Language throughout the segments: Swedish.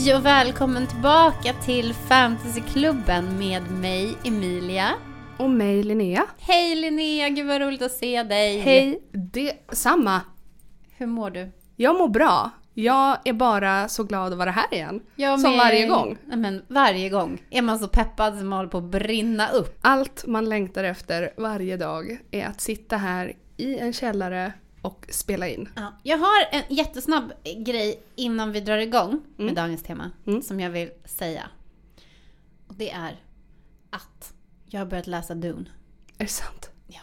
Hej och välkommen tillbaka till Fantasyklubben med mig Emilia. Och mig Linnea. Hej Linnea, gud vad roligt att se dig. Hej! Detsamma. Hur mår du? Jag mår bra. Jag är bara så glad att vara här igen. Jag Som med- varje gång. Men varje gång är man så peppad som man håller på att brinna upp. Allt man längtar efter varje dag är att sitta här i en källare och spela in. Ja, jag har en jättesnabb grej innan vi drar igång med Mm. dagens tema Mm. som jag vill säga. Och det är att jag har börjat läsa Dune. Är det sant? Ja.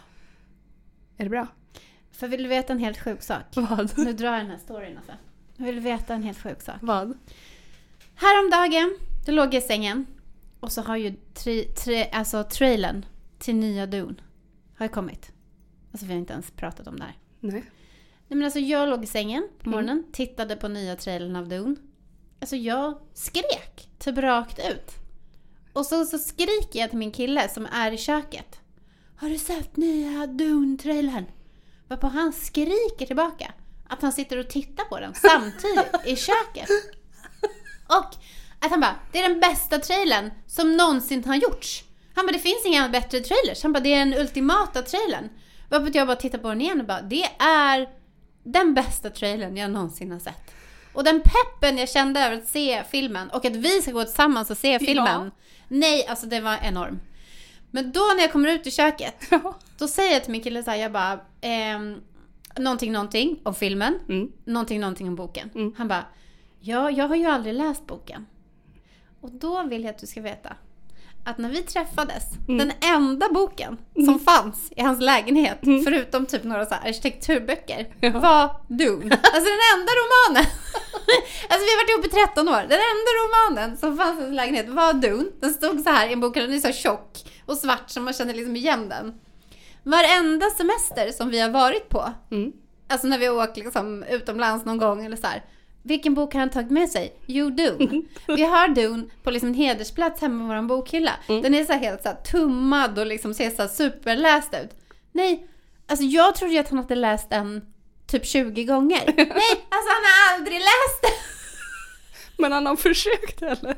Är det bra? För vill du veta en helt sjuk sak? Vad? Nu drar jag den här storyn alltså. Jag vill veta en helt sjuk sak. Vad? Häromdagen, då låg jag i sängen och så har ju tri, tri, alltså trailern till nya Dune har ju kommit. Alltså vi har inte ens pratat om det här. Nej. Nej men alltså jag låg i sängen på Mm. morgonen, tittade på nya trailern av Dune. Alltså jag skrek typ rakt ut. Och så, så skriker jag till min kille som är i köket. Har du sett nya Dune-trailern? Varpå han skriker tillbaka att han sitter och tittar på den samtidigt i köket. Och att han bara, det är den bästa trailern som någonsin har gjorts. Han bara, det finns inga bättre trailers. Han bara, det är den ultimata trailern. Varpå jag bara tittar på den igen och bara, det är den bästa trailern jag någonsin har sett. Och den peppen jag kände över att se filmen och att vi ska gå tillsammans och se filmen. Nej, alltså det var enorm. Men då när jag kommer ut i köket, Ja. då säger jag till min kille så här, jag bara, ehm, någonting, någonting om filmen, Mm. någonting, någonting om boken. Mm. Han bara, ja, jag har ju aldrig läst boken. Och då vill jag att du ska veta att när vi träffades, Mm. den enda boken som fanns i hans lägenhet, förutom typ några så arkitekturböcker, Ja. var Dune. Alltså den enda romanen. alltså vi har varit ihop i 13 år. Den enda romanen som fanns i hans lägenhet var Dune. Den stod så här i en bok, den är så tjock och svart så man känner liksom igen den. Varenda semester som vi har varit på, Mm. Alltså när vi har åkt liksom utomlands någon gång eller så här. Vilken bok har han tagit med sig? Jo, Dune. Vi har Dune på liksom en hedersplats hemma i vår bokhylla. Den är så helt så här tummad och liksom ser så superläst ut. Nej, alltså jag trodde ju att han hade läst den typ 20 gånger. Nej, alltså han har aldrig läst den. Men han har försökt eller?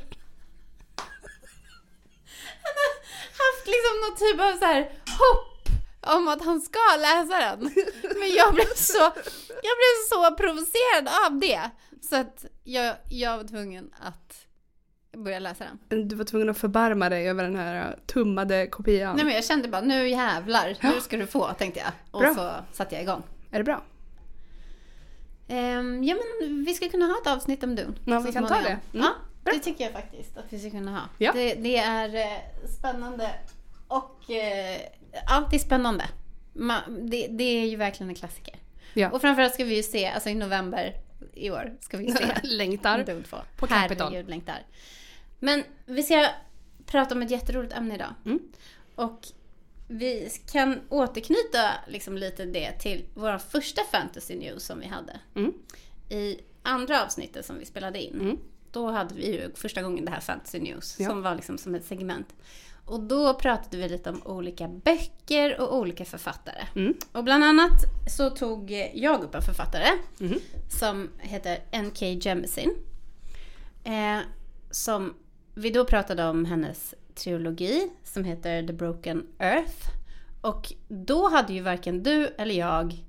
Han har haft liksom någon typ av så här hopp om att han ska läsa den. Men jag blev så, jag blev så provocerad av det. Så att jag, jag var tvungen att börja läsa den. Du var tvungen att förbarma dig över den här tummade kopian. Nej men jag kände bara, nu jävlar, nu ska du få, tänkte jag. Och Bra. så satte jag igång. Är det bra? Ehm, ja men vi ska kunna ha ett avsnitt om Dune. Ja, vi kan ta det. Mm. Ja, Bra. det tycker jag faktiskt att vi ska kunna ha. Ja. Det, det är eh, spännande och eh, det är spännande. Ma- det, det är ju verkligen en klassiker. Ja. Och framförallt ska vi ju se, alltså i november i år ska vi se Längtar. Dune 2. På Capitol. Herregud, längtar. Men vi ska prata om ett jätteroligt ämne idag. Mm. Och vi kan återknyta liksom lite det till vår första fantasy news som vi hade. Mm. I andra avsnittet som vi spelade in. Mm. Då hade vi ju första gången det här fantasy news Ja. som var liksom som ett segment. Och då pratade vi lite om olika böcker och olika författare. Mm. Och bland annat så tog jag upp en författare Mhm. som heter N.K. Jemisin. Eh, som vi då pratade om hennes trilogi som heter The Broken Earth. Och då hade ju varken du eller jag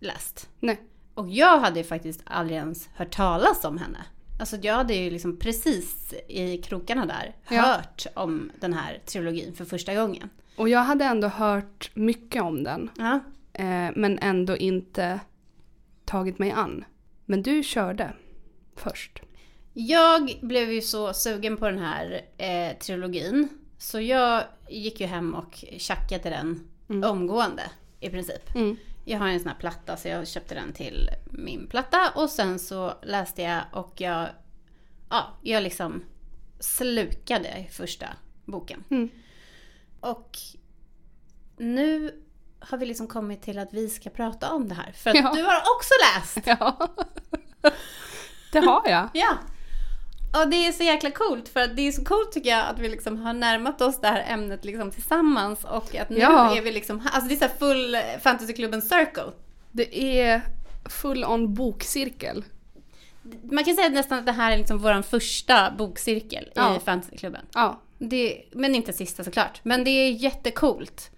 läst. Nej. Och jag hade ju faktiskt aldrig ens hört talas om henne. Alltså jag hade ju liksom precis i krokarna där Ja. hört om den här trilogin för första gången. Och jag hade ändå hört mycket om den. Ja. Eh, men ändå inte tagit mig an. Men du körde först. Jag blev ju så sugen på den här eh, trilogin. Så jag gick ju hem och tjackade den Mm. omgående i princip. Mm. Jag har en sån här platta så jag köpte den till min platta och sen så läste jag och jag, ja, jag liksom slukade första boken. Mm. Och nu har vi liksom kommit till att vi ska prata om det här. För att Ja. du har också läst! Ja. det har jag. Ja. Och det är så jäkla coolt för att det är så coolt tycker jag att vi liksom har närmat oss det här ämnet liksom tillsammans och att nu Ja. är vi liksom, alltså det är så full fantasyklubben circle. Det är full on bokcirkel. man kan säga nästan att det här är liksom vår första bokcirkel Ja. i fantasyklubben. Ja, Det, men inte sista såklart. Men det är jättecoolt.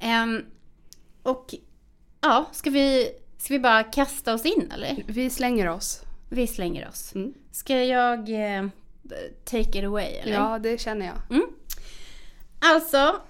Ehm, och ja, ska vi, ska vi bara kasta oss in eller? vi slänger oss. Vi slänger oss. Mm. Ska jag eh, take it away eller? Ja, det känner jag. Alltså,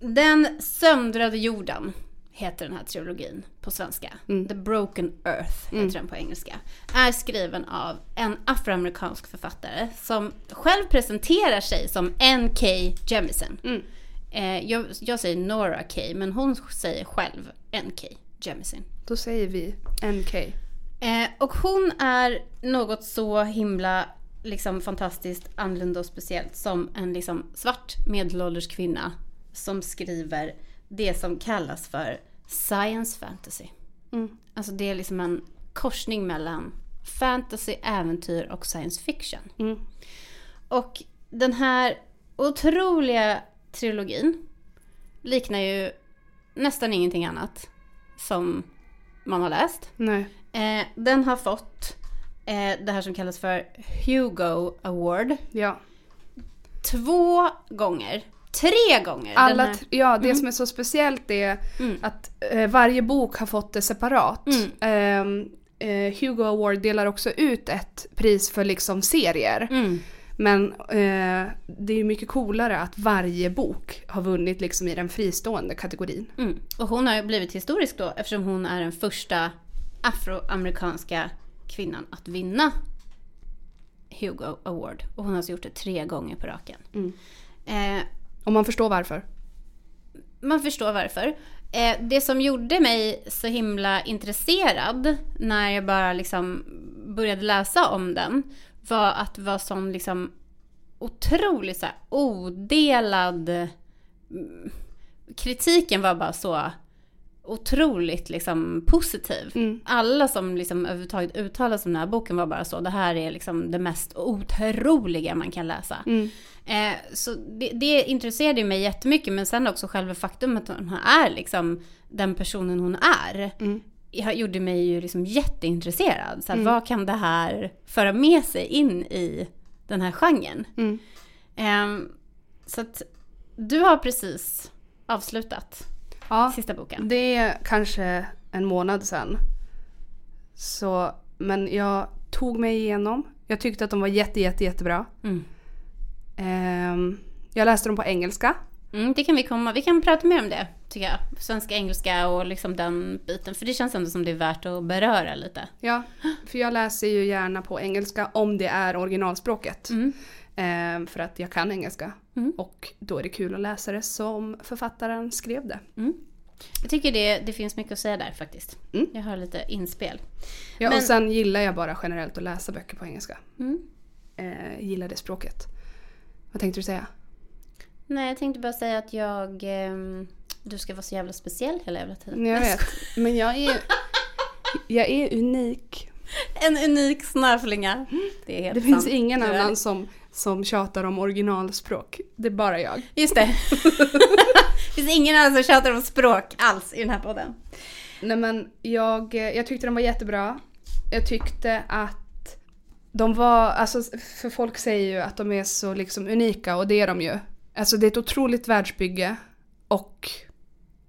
Den söndrade jorden heter den här trilogin på svenska. Mm. The Broken Earth heter Mm. den på engelska. Är skriven av en afroamerikansk författare som själv presenterar sig som N.K. Jemisin. Mm. Eh, jag, jag säger Nora K, men hon säger själv N.K. Jemisin. Då säger vi NK. Eh, och hon är något så himla liksom fantastiskt annorlunda och speciellt som en liksom svart medelålders kvinna som skriver det som kallas för science fantasy. Mm. Alltså det är liksom en korsning mellan fantasy, äventyr och science fiction. Mm. Och den här otroliga trilogin liknar ju nästan ingenting annat som man har läst. Nej. Eh, den har fått eh, det här som kallas för Hugo Award Ja. två gånger. Tre gånger! Alla, ja, det som är så speciellt är Mm. att eh, varje bok har fått det separat. Mm. Ehm, eh, Hugo Award delar också ut ett pris för liksom serier. Mm. Men eh, det är ju mycket coolare att varje bok har vunnit liksom i den fristående kategorin. Mm. Och hon har ju blivit historisk då eftersom hon är den första afroamerikanska kvinnan att vinna Hugo Award. Och hon har alltså gjort det tre gånger på raken. Mm. Eh, Och man förstår varför. man förstår varför. Eh, det som gjorde mig så himla intresserad när jag bara liksom började läsa om den var att det var sån liksom otroligt så odelad... mm, Kritiken var bara så otroligt liksom positiv. Mm. Alla som liksom överhuvudtaget uttalade sig om den här boken var bara så, det här är liksom det mest otroliga man kan läsa. Mm. Eh, så det, det intresserade mig jättemycket men sen också själva faktum att hon är liksom den personen hon är. Mm. Jag gjorde mig ju liksom jätteintresserad. Så att Mm. vad kan det här föra med sig in i den här genren? Eh, så att du har precis avslutat Ja, sista boken. det är kanske en månad sedan. Så, men jag tog mig igenom. Jag tyckte att de var jätte, jätte, jättebra. Mm. Ehm, jag läste dem på engelska. Mm, det kan vi komma, vi kan prata mer om det tycker jag. Svenska, engelska och liksom den biten. För det känns ändå som det är värt att beröra lite. Ja, för jag läser ju gärna på engelska om det är originalspråket. Mm. Ehm, för att jag kan engelska. Mm. Och då är det kul att läsa det som författaren skrev det. Jag tycker det, det finns mycket att säga där faktiskt. Mm. Jag har lite inspel. Ja, Men- och sen gillar jag bara generellt att läsa böcker på engelska. Mm. Eh, gillar det språket. Vad tänkte du säga? Nej, jag tänkte bara säga att jag... ehm, du ska vara så jävla speciell hela jävla tiden. Jag vet, men jag är, jag är unik. En unik snörflinga. Det är helt Det finns ingen annan som, som tjatar om originalspråk. Det är bara jag. Just det. det finns ingen annan som tjatar om språk alls i den här podden. Nej men jag, jag tyckte de var jättebra. Jag tyckte att de var, alltså för folk säger ju att de är så liksom unika och det är de ju. Alltså det är ett otroligt världsbygge och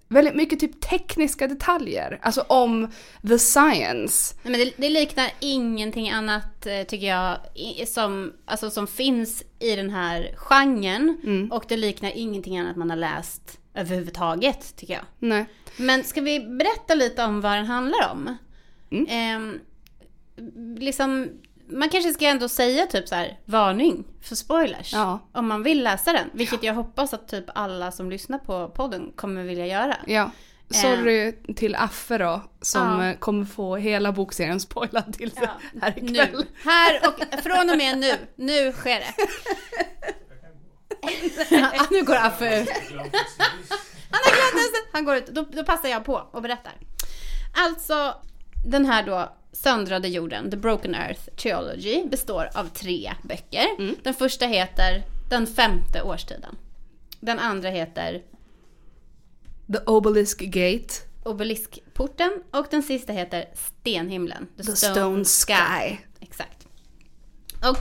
väldigt mycket typ tekniska detaljer. Alltså om the science. Nej, men det, det liknar ingenting annat eh, tycker jag som, alltså, som finns i den här genren. Mm. Och det liknar ingenting annat man har läst överhuvudtaget tycker jag. Nej. Men ska vi berätta lite om vad den handlar om? Mm. Ehm, liksom, man kanske ska ändå säga typ så här, varning för spoilers. Ja. Om man vill läsa den. Vilket jag hoppas att typ alla som lyssnar på podden kommer vilja göra. Ja. Sorry till Affe då som Ja. eh, kommer få hela bokserien spoilad till sig här ikväll. Nu. Här och från och med nu. Nu sker det. Ja, nu går Affe ut. Han har glömt. Han går ut. Då, då passar jag på och berättar. Alltså, den här då Söndrade jorden, The Broken Earth Theology, består av tre böcker. Mm. Den första heter Den femte årstiden. Den andra heter The Obelisk Gate. Obeliskporten och den sista heter Stenhimlen, The, The Stone Sky. Exakt. Och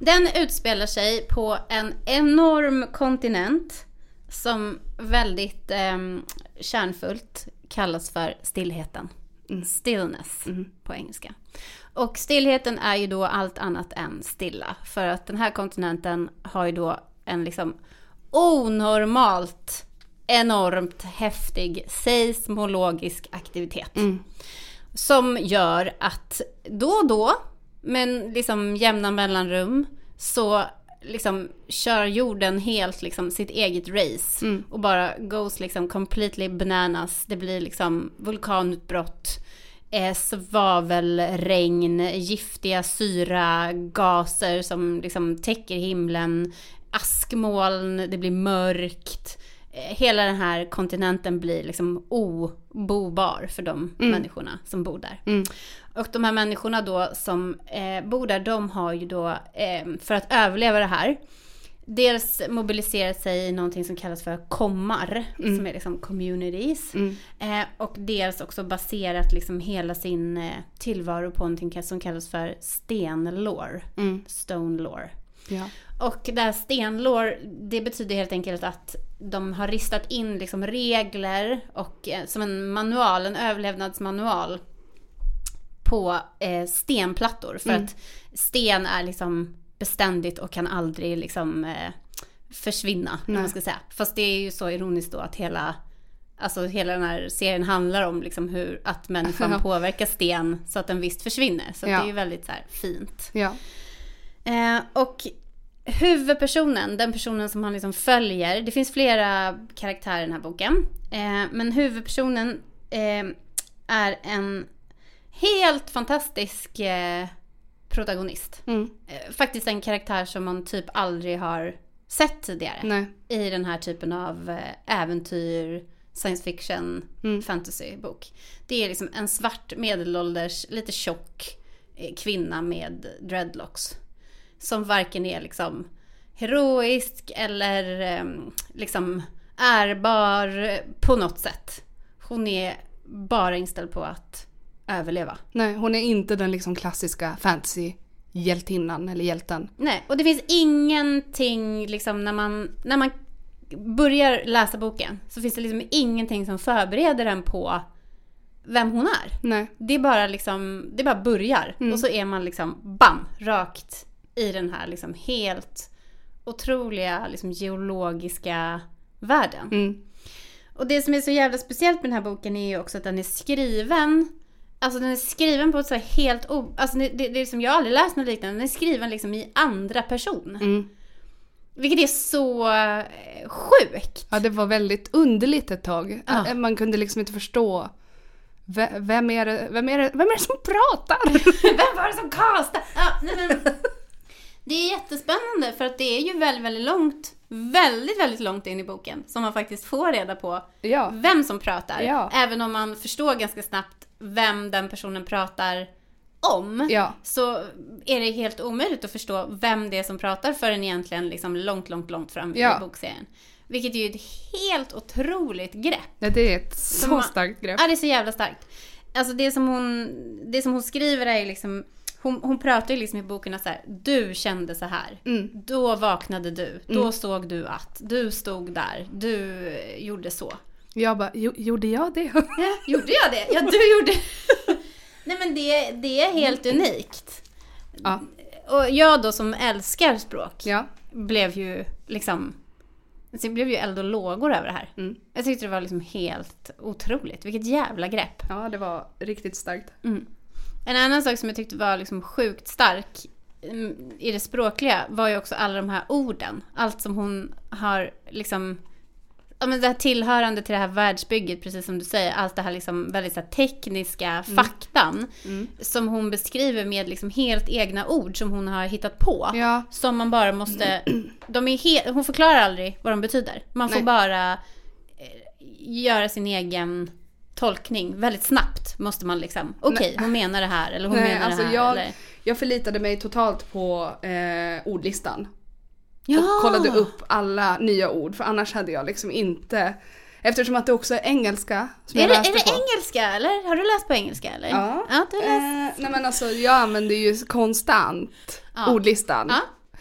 den utspelar sig på en enorm kontinent som väldigt eh, kärnfullt kallas för stillheten. Stillness på engelska. Och stillheten är ju då allt annat än stilla. För att den här kontinenten har ju då en liksom onormalt enormt häftig seismologisk aktivitet. Som gör att då och då, men liksom jämna mellanrum, så liksom kör jorden helt liksom sitt eget race. Och bara goes liksom completely bananas. Det blir liksom vulkanutbrott, eh, svavelregn, giftiga syra, gaser som liksom täcker himlen, askmoln, det blir mörkt. Eh, Hela den här kontinenten blir liksom obobar för de människorna som bor där. Och de här människorna då som eh, bor där, de har ju då, eh, för att överleva det här, dels mobiliserat sig i någonting som kallas för kommar, som är liksom communities. Eh, och dels också baserat liksom hela sin eh, tillvaro på någonting som kallas för stenlore, stone lore. Ja. Och det här stenlår, det betyder helt enkelt att de har ristat in liksom regler och eh, som en manual, en överlevnadsmanual på eh, stenplattor. För att sten är liksom beständigt och kan aldrig liksom eh, försvinna, om man ska säga. Fast det är ju så ironiskt då att hela Alltså hela den här serien handlar om liksom hur att människan påverkar sten så att den visst försvinner. Så Ja. det är ju väldigt så här fint. Ja. Eh, och huvudpersonen, den personen som han liksom följer, det finns flera karaktärer i den här boken. Eh, men huvudpersonen eh, är en helt fantastisk eh, protagonist. Mm. Eh, faktiskt en karaktär som man typ aldrig har sett tidigare Nej. i den här typen av eh, äventyr, science fiction, fantasybok. Det är liksom en svart medelålders, lite tjock kvinna med dreadlocks. Som varken är liksom heroisk eller eh, liksom ärbar på något sätt. Hon är bara inställd på att överleva. Nej, hon är inte den liksom klassiska fantasy-hjältinnan eller hjälten. Nej, och det finns ingenting liksom när man, när man börjar läsa boken så finns det liksom ingenting som förbereder en på vem hon är. Nej. Det är bara liksom, det bara börjar och så är man liksom bam, rakt i den här liksom helt otroliga liksom geologiska världen. Mm. Och det som är så jävla speciellt med den här boken är ju också att den är skriven Alltså den är skriven på ett så här helt o... Alltså det, det, det är som jag har aldrig läst något liknande. Den är skriven liksom i andra person. Mm. Vilket är så eh, sjukt. Ja, det var väldigt underligt ett tag. Ja. Man kunde liksom inte förstå. ve- Vem är det, vem är det, vem är det som pratar? Vem var det som castade? Ja, nej men, det är jättespännande för att det är ju väldigt, väldigt långt, väldigt, väldigt långt in i boken som man faktiskt får reda på Ja. vem som pratar. Ja. Även om man förstår ganska snabbt vem den personen pratar om. Ja. Så är det helt omöjligt att förstå vem det är som pratar förrän egentligen liksom långt, långt, långt fram i bokserien. Vilket är ju ett helt otroligt grepp. ja, det är ett så man- starkt grepp. Ja, det är så jävla starkt. Alltså det som hon, det som hon skriver är ju liksom, hon, hon pratar ju liksom i boken så här, du kände så här. Mm. Då vaknade du, då såg du att, du stod där, du eh, gjorde så. Jag bara, "Jo, gjorde jag det? Ja, gjorde jag det? Ja, du gjorde Nej men det, det är helt unikt. Ja. Och jag då som älskar språk Ja. blev ju liksom alltså det blev ju eld och lågor över det här. Mm. Jag tyckte det var liksom helt otroligt. Vilket jävla grepp. ja, det var riktigt starkt. En annan sak som jag tyckte var liksom sjukt stark mm, i det språkliga var ju också alla de här orden. Allt som hon har liksom Ja men det här tillhörande till det här världsbygget, precis som du säger. Allt det här liksom väldigt så här tekniska faktan. Som hon beskriver med liksom helt egna ord som hon har hittat på. Ja. Som man bara måste... De är he- hon förklarar aldrig vad de betyder. Man får Nej. bara eh, göra sin egen tolkning. Väldigt snabbt måste man liksom... Okej, hon menar det här eller hon Nej, menar alltså det här. jag, eller... jag förlitade mig totalt på eh, ordlistan. Ja! och kollade upp alla nya ord för annars hade jag liksom inte Eftersom att det också är engelska som Är jag det, läste är det på. engelska eller? Har du läst på engelska eller? Ja. Ja, du läst. Eh, nej men alltså jag använder ju konstant Ja. ordlistan. Ja,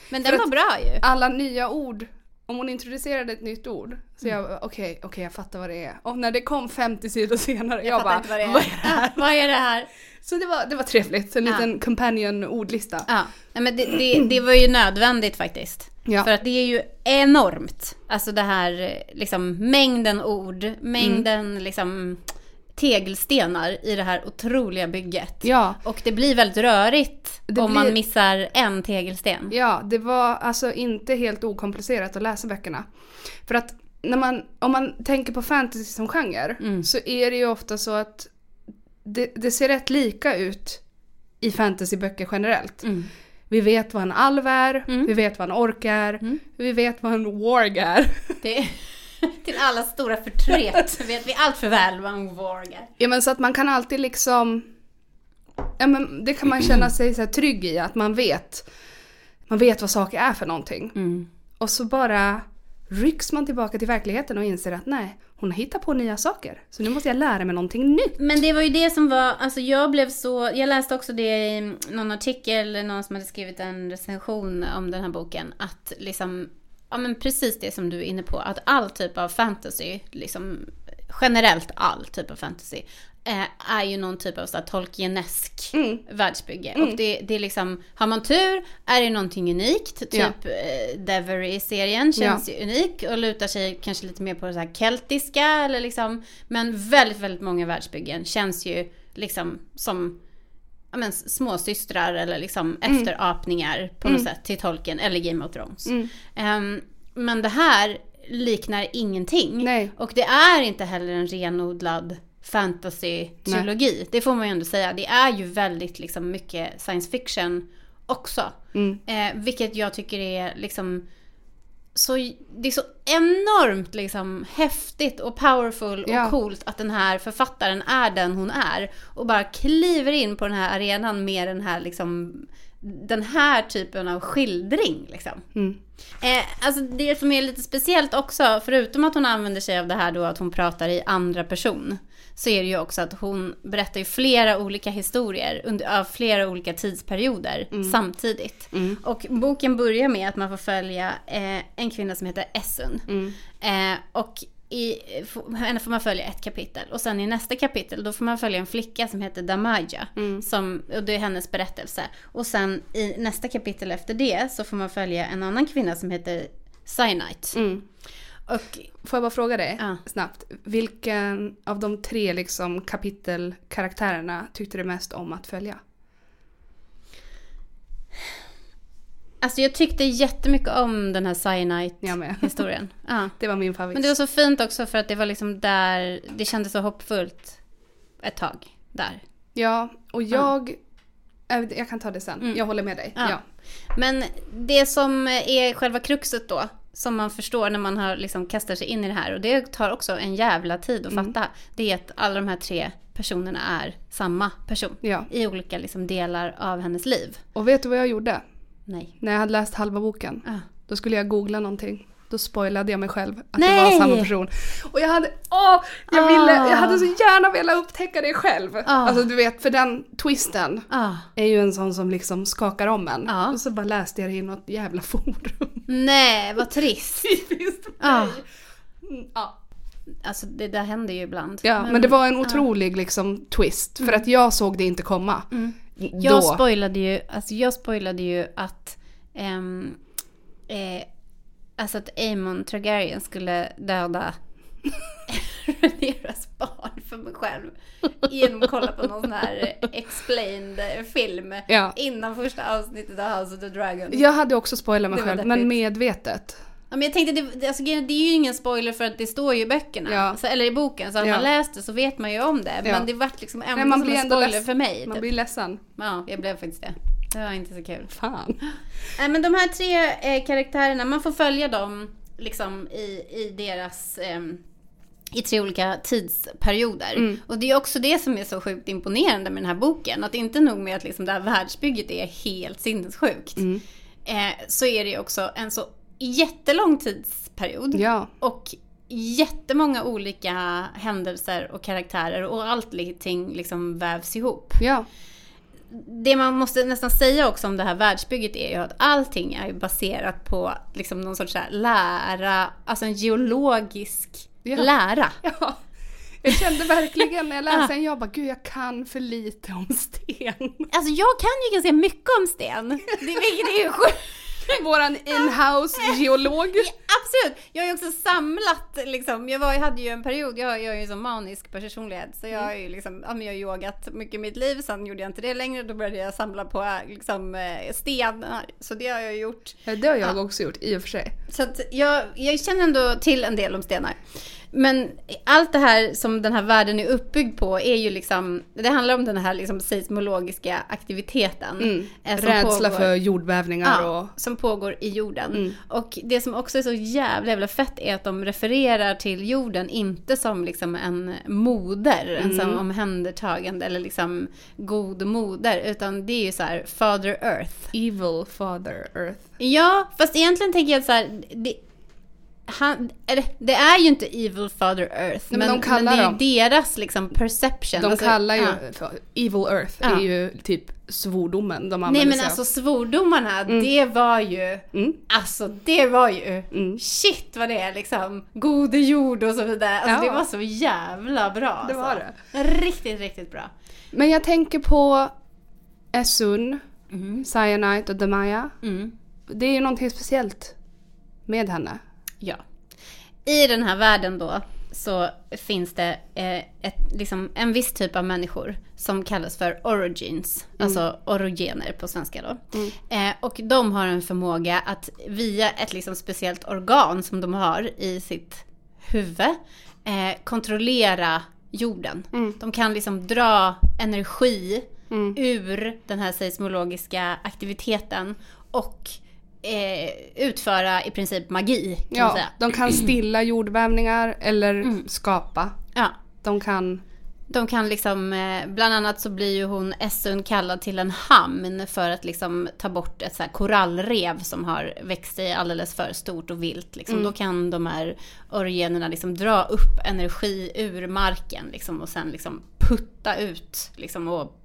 men den var bra ju. Alla nya ord, om hon introducerade ett nytt ord, så Mm. jag bara, okej, okej jag fattar vad det är. Och när det kom 50 sidor senare, jag, fattar bara, vad det är. vad är det här? Ja, vad är det här? Så det var, det var trevligt, en Ja. liten companion ordlista. Ja, nej, men det, det, det var ju nödvändigt faktiskt. Ja. För att det är ju enormt. Alltså det här liksom mängden ord, mängden Mm. liksom tegelstenar i det här otroliga bygget. Ja, Och det blir väldigt rörigt Det om blir- man missar en tegelsten. ja, det var alltså inte helt okomplicerat att läsa böckerna. För att när man, om man tänker på fantasy som genre Mm. så är det ju ofta så att det, det ser rätt lika ut i fantasyböcker generellt. Mm. Vi vet vad en alv är, Mm. vi vet vad en ork är, Mm. vi vet vad en warg är. Det är, till alla stora förtret vet vi allt för väl vad warg är. Ja men så att man kan alltid liksom, ja men det kan man känna sig så trygg i att man vet, man vet vad saker är för någonting. Mm. Och så bara rycks man tillbaka till verkligheten och inser att nej, hon har hittat på nya saker. Så nu måste jag lära mig någonting nytt. Men det var ju det som var, alltså jag blev så, jag läste också det i någon artikel, någon som hade skrivit en recension om den här boken, att liksom, ja men precis det som du är inne på, att all typ av fantasy, liksom generellt all typ av fantasy, eh, är ju någon typ av så här Tolkienesk Mm. världsbygge. Och det, det är liksom, har man tur är det någonting unikt. Typ Ja. eh, Devery-serien känns ju unik och lutar sig kanske lite mer på det så här keltiska eller liksom. Men väldigt, väldigt många världsbyggen känns ju liksom som ja, men, småsystrar eller liksom efterapningar på något sätt till Tolkien eller Game of Thrones. Mm. Ehm, men det här liknar ingenting. Nej. Och det är inte heller en renodlad fantasy-trilogi. Det får man ju ändå säga. Det är ju väldigt liksom mycket science fiction också. Mm. Eh, vilket jag tycker är liksom så, det är så enormt liksom häftigt och powerful och Ja. coolt att den här författaren är den hon är. Och bara kliver in på den här arenan med den här liksom den här typen av skildring liksom. Mm. Eh, alltså det som är lite speciellt också, förutom att hon använder sig av det här då att hon pratar i andra person, så är det ju också att hon berättar ju flera olika historier under, av flera olika tidsperioder samtidigt. Mm. Och boken börjar med att man får följa eh, en kvinna som heter Essun. Mm. Eh, och i, henne får man följa ett kapitel. Och sen i nästa kapitel då får man följa en flicka som heter Damaja. Mm. Som, och det är hennes berättelse. Och sen i nästa kapitel efter det så får man följa en annan kvinna som heter Cyanite. Mm. Och Får jag bara fråga dig Ja. snabbt. Vilken av de tre liksom kapitelkaraktärerna tyckte du mest om att följa? Alltså jag tyckte jättemycket om den här Cyanite Jag med. historien. Ja. Det var min favorit. Men det var så fint också för att det var liksom där, det kändes så hoppfullt ett tag där. Ja, och jag... Jag jag kan ta det sen. Mm. Jag håller med dig. Ja. Ja. Men det som är själva kruxet då, som man förstår när man har liksom kastar sig in i det här, och det tar också en jävla tid att Mm. fatta, det är att alla de här tre personerna är samma person. ja. I olika liksom delar av hennes liv. Och vet du vad jag gjorde? Nej. När jag hade läst halva boken. Ah. Då skulle jag googla någonting. Då spoilade jag mig själv att Nej! det var samma person. Och jag hade, åh! Jag, Ah. ville, jag hade så gärna velat upptäcka det själv. Ah. Alltså du vet, för den twisten Ah. är ju en sån som liksom skakar om en. Ja. Och så bara läste jag det i något jävla forum. Nej, vad trist. Typiskt Ah. mig. Mm, ja. Alltså det där händer ju ibland. ja, men, det var en otrolig liksom twist. För att jag såg det inte komma. Mm. Då. Jag spoilade ju, alltså jag spoilade ju att, ehm, eh, alltså att Aemon Targaryen skulle döda deras barn för mig själv. Genom att kolla på någon sån här explained film. Ja. Innan första avsnittet av House of the Dragon. Jag hade också spoilat mig själv, men medvetet. Ja, men jag tänkte, det, alltså, det är ju ingen spoiler för att det står ju i böckerna. Ja. Så, eller i boken, så har Ja. man läst det så vet man ju om det. Ja. Men det vart liksom ändå Nej, man som blir en spoiler för mig. Man Typ. blir ledsen. Ja, jag blev faktiskt det. Det var inte så kul. Fan. Nej men de här tre eh, karaktärerna, man får följa dem liksom i, i deras ehm, i tre olika tidsperioder. Mm. Och det är också det som är så sjukt imponerande med den här boken. Att inte nog med att liksom det här världsbygget är helt sinnessjukt. Mm. Eh, så är det ju också en så jättelång tidsperiod. Ja. Och jättemånga olika händelser och karaktärer och allting liksom vävs ihop. Ja. det man måste nästan säga också om det här världsbygget är ju att allting är baserat på liksom någon sorts lära, alltså en geologisk Ja. lära. Ja. Jag kände verkligen när jag läste den, jag bara gud jag kan för lite om sten. Alltså jag kan ju ganska mycket om sten, det, vilket är ju sjukt. Våran in-house geolog. Absolut! Jag har ju också samlat liksom, jag, var, jag hade ju en period, jag, jag är ju så manisk personlighet så jag har ju liksom, ja men jag har yogat mycket i mitt liv, sen gjorde jag inte det längre, då började jag samla på liksom eh, stenar. Så det har jag gjort. Ja, Det har jag också gjort i och för sig. Så att jag, jag känner ändå till en del om stenar. Men allt det här som den här världen är uppbyggd på är ju liksom, det handlar om den här liksom seismologiska aktiviteten. eh, som Rädsla pågår- för jordbävningar Ja, och... som pågår i jorden. Mm. Och det som också är så jävla, jävla fett är att de refererar till jorden inte som liksom en moder, en Mm. som omhändertagande eller liksom god moder, utan det är ju så här Father Earth. Evil Father Earth. Ja, fast egentligen tänker jag så här, det, han, eller, det är ju inte Evil Father Earth, men men, de kallar men det är dem- ju deras liksom perception. De Alltså, kallar ju... ja. Evil Earth Ja. är ju typ svordomen de Nej använder men sig alltså av. svordomarna, det var ju, Mm. alltså det var ju, Mm. shit vad det är liksom, gode jord och så vidare. Alltså Ja. det var så jävla bra. Det var alltså. Riktigt, riktigt bra. Men jag tänker på Esun, Mm. Cyanite och Demaya. Mm. Det är ju någonting speciellt med henne. Ja. I den här världen då så finns det eh, ett, liksom, en viss typ av människor som kallas för origins, alltså orogener på svenska då. Eh, och de har en förmåga att via ett liksom, speciellt organ som de har i sitt huvud eh, kontrollera jorden. De kan liksom dra energi ur den här seismologiska aktiviteten och eh, utföra i princip magi kan Ja, de kan stilla jordbävningar eller Mm. skapa. Ja, De kan... de kan liksom, eh, bland annat så blir ju hon Essun kallad till en hamn för att liksom ta bort ett så korallrev som har växt sig alldeles för stort och vilt. Liksom. Då kan de här orogenerna liksom dra upp energi ur marken liksom, och sen liksom putta ut liksom, och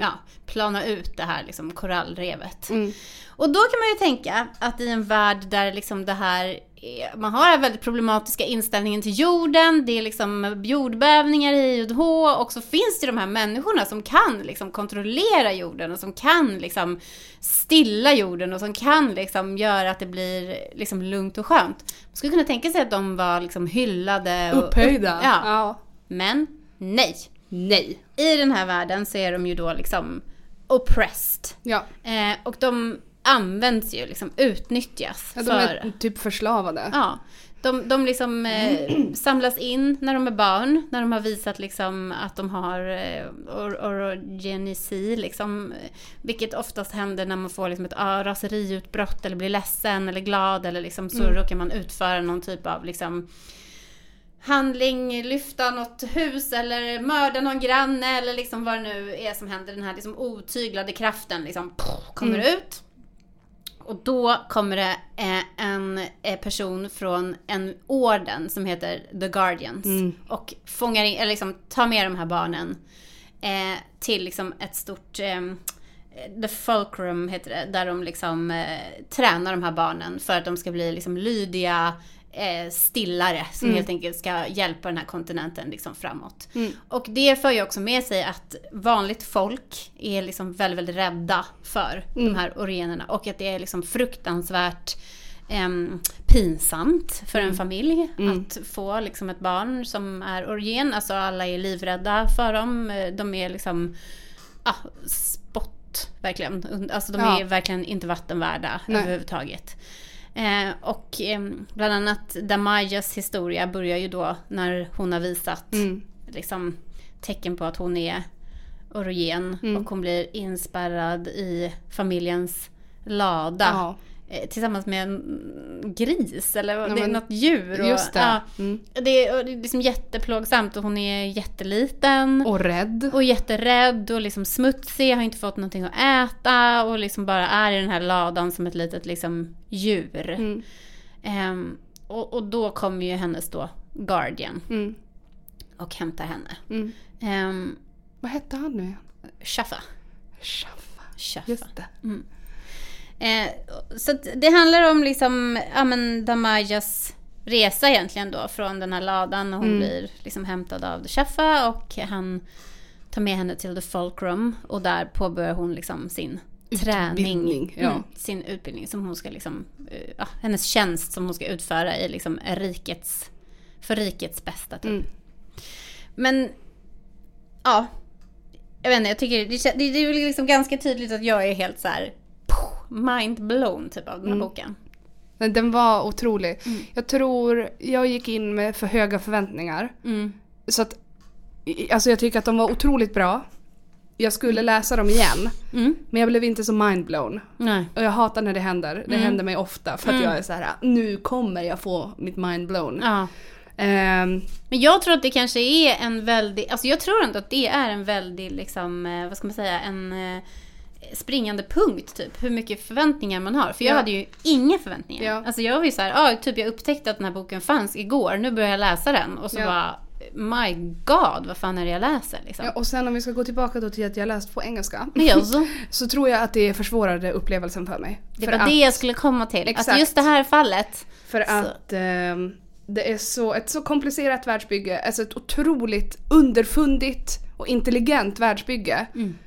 ja, plana ut det här liksom, korallrevet. Mm. Och då kan man ju tänka att i en värld där liksom det här är, man har den väldigt problematiska inställningen till jorden, det är liksom jordbävningar i och hå och så finns det de här människorna som kan liksom kontrollera jorden och som kan liksom stilla jorden och som kan liksom göra att det blir liksom lugnt och skönt. Man skulle kunna tänka sig att de var liksom hyllade. Och, Upphöjda. Ja. ja. Men nej. Nej. I den här världen så är de ju då liksom oppressed. Ja. Eh, och de används ju, liksom utnyttjas. ja de för, är typ förslavade. ja, de, de liksom eh, samlas in när de är barn, när de har visat liksom att de har eh, or, liksom, vilket oftast händer när man får liksom ett ah, raseriutbrott eller blir ledsen eller glad eller liksom, så råkar man utföra någon typ av liksom, handling, lyfta något hus eller mörda någon granne eller liksom vad det nu är som händer. Den här liksom otyglade kraften liksom kommer ut. Och då kommer det eh, en eh, person från en orden som heter The Guardians och fångar in, eller liksom tar med de här barnen eh, till liksom ett stort eh, The Fulcrum heter det, där de liksom tränar de här barnen för att de ska bli liksom lydiga eh, stillare som helt enkelt ska hjälpa den här kontinenten liksom framåt. Och det för ju också med sig att vanligt folk är liksom väldigt, väldigt rädda för de här orenerna och att det är liksom fruktansvärt em, pinsamt för en familj att få liksom ett barn som är orgen. Alltså alla är livrädda för dem. De är liksom ah, verkligen. Alltså de Ja. är verkligen inte vattenvärda Nej. överhuvudtaget. Eh, och eh, bland annat Damajas historia börjar ju då när hon har visat Mm. liksom, tecken på att hon är orogen Mm. och hon blir inspärrad i familjens lada. Ja. Eh, Tillsammans med en gris eller Ja, det är något djur. Och, Just det. Ja, Mm. det, är, och det är liksom jätteplågsamt och hon är jätteliten. Och rädd. Och jätterädd och liksom smutsig, har inte fått någonting att äta och liksom bara är i den här ladan som ett litet liksom djur. Mm. Ehm, och, och då kommer ju hennes då Guardian Mm. och hämtar henne. Mm. Um, Vad hette han nu igen? Shaffa. Shaffa. Shaffa. Just det. Eh, så det handlar om liksom, ja men Damajas resa egentligen då från den här ladan och hon Mm. blir liksom hämtad av Shaffa och han tar med henne till the folkroom och där påbörjar hon liksom sin träning. Utbildning, ja. Mm, sin utbildning som hon ska liksom, eh, ja, hennes tjänst som hon ska utföra i liksom rikets, för rikets bästa typ. Mm. Men, ja. Jag vet inte, jag tycker det, det, det är liksom ganska tydligt att jag är helt så här mind blown typ av den här Mm. boken. Den var otrolig. Mm. Jag tror jag gick in med för höga förväntningar. Mm. Så att, alltså jag tycker att de var otroligt bra. Jag skulle läsa dem igen. Mm. Men jag blev inte så mindblown. Nej. Och jag hatar när det händer. Det Mm. händer mig ofta för att Mm. jag är så här: nu kommer jag få mitt mindblown. Ja. Ehm, Men jag tror att det kanske är en väldigt, alltså jag tror ändå att det är en väldigt liksom, eh, vad ska man säga, en eh, springande punkt typ. Hur mycket förväntningar man har. För jag Ja. hade ju inga förväntningar. Ja. Alltså jag var ju såhär, ah, typ jag upptäckte att den här boken fanns igår, nu börjar jag läsa den. Och så Ja. bara, my god, vad fan är det jag läser liksom. ja, och sen om vi ska gå tillbaka då till att jag läst på engelska. Ja, så. Så tror jag att det försvårade upplevelsen för mig. Det för var att, det jag skulle komma till. Exakt. Alltså just det här fallet. För Så. att ehm, det är så, ett så komplicerat världsbygge, alltså ett otroligt underfundigt och intelligent världsbygge. Mm.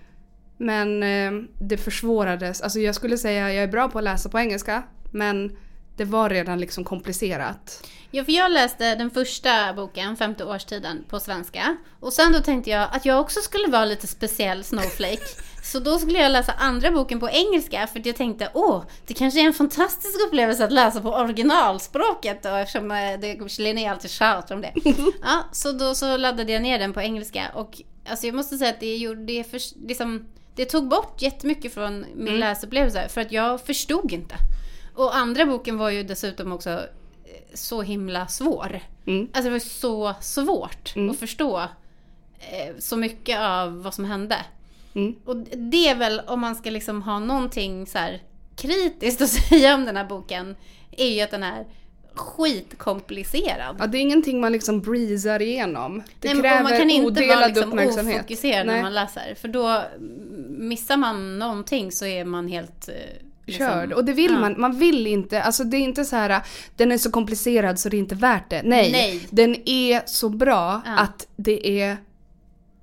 Men ehm, det försvårades, alltså jag skulle säga jag är bra på att läsa på engelska, men det var redan liksom komplicerat. Ja, för jag läste den första boken, Femte årstiden, på svenska. Och sen då tänkte jag att jag också skulle vara lite speciell snowflake. Så då skulle jag läsa andra boken på engelska för att jag tänkte åh, det kanske är en fantastisk upplevelse att läsa på originalspråket då eftersom eh, det, Linnea alltid tjatar om det. Ja, så då så laddade jag ner den på engelska och alltså jag måste säga att det gjorde, det, för, liksom, det tog bort jättemycket från min Mm. läsupplevelse för att jag förstod inte. Och andra boken var ju dessutom också eh, så himla svår. Mm. Alltså det var så svårt Mm. att förstå eh, så mycket av vad som hände. Mm. Och det är väl om man ska liksom ha någonting så kritiskt att säga om den här boken är ju att den är skitkomplicerad. Ja, det är ingenting man liksom breezar igenom. Det Nej, kräver man kan inte odelad vara liksom uppmärksamhet. ofokuserad när Nej. man läser. För då missar man någonting så är man helt... eh, liksom- Körd. Och det vill Ja. man. Man vill inte. Alltså det är inte så här. den är så komplicerad så det är inte värt det. Nej. Nej. Den är så bra Ja. att det är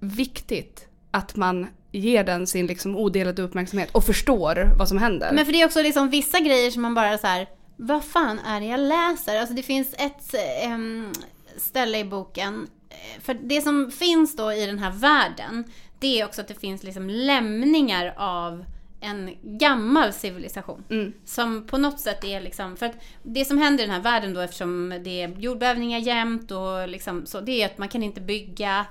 viktigt att man ger den sin liksom odelade uppmärksamhet och förstår vad som händer. Men för det är också liksom vissa grejer som man bara så här. Vad fan är det jag läser? Alltså det finns ett ehm, ställe i boken. eh, För det som finns då i den här världen, det är också att det finns liksom lämningar av en gammal civilisation. Mm. Som på något sätt är liksom, för att det som händer i den här världen då eftersom det är jordbävningar jämt och liksom så, det är att man kan inte bygga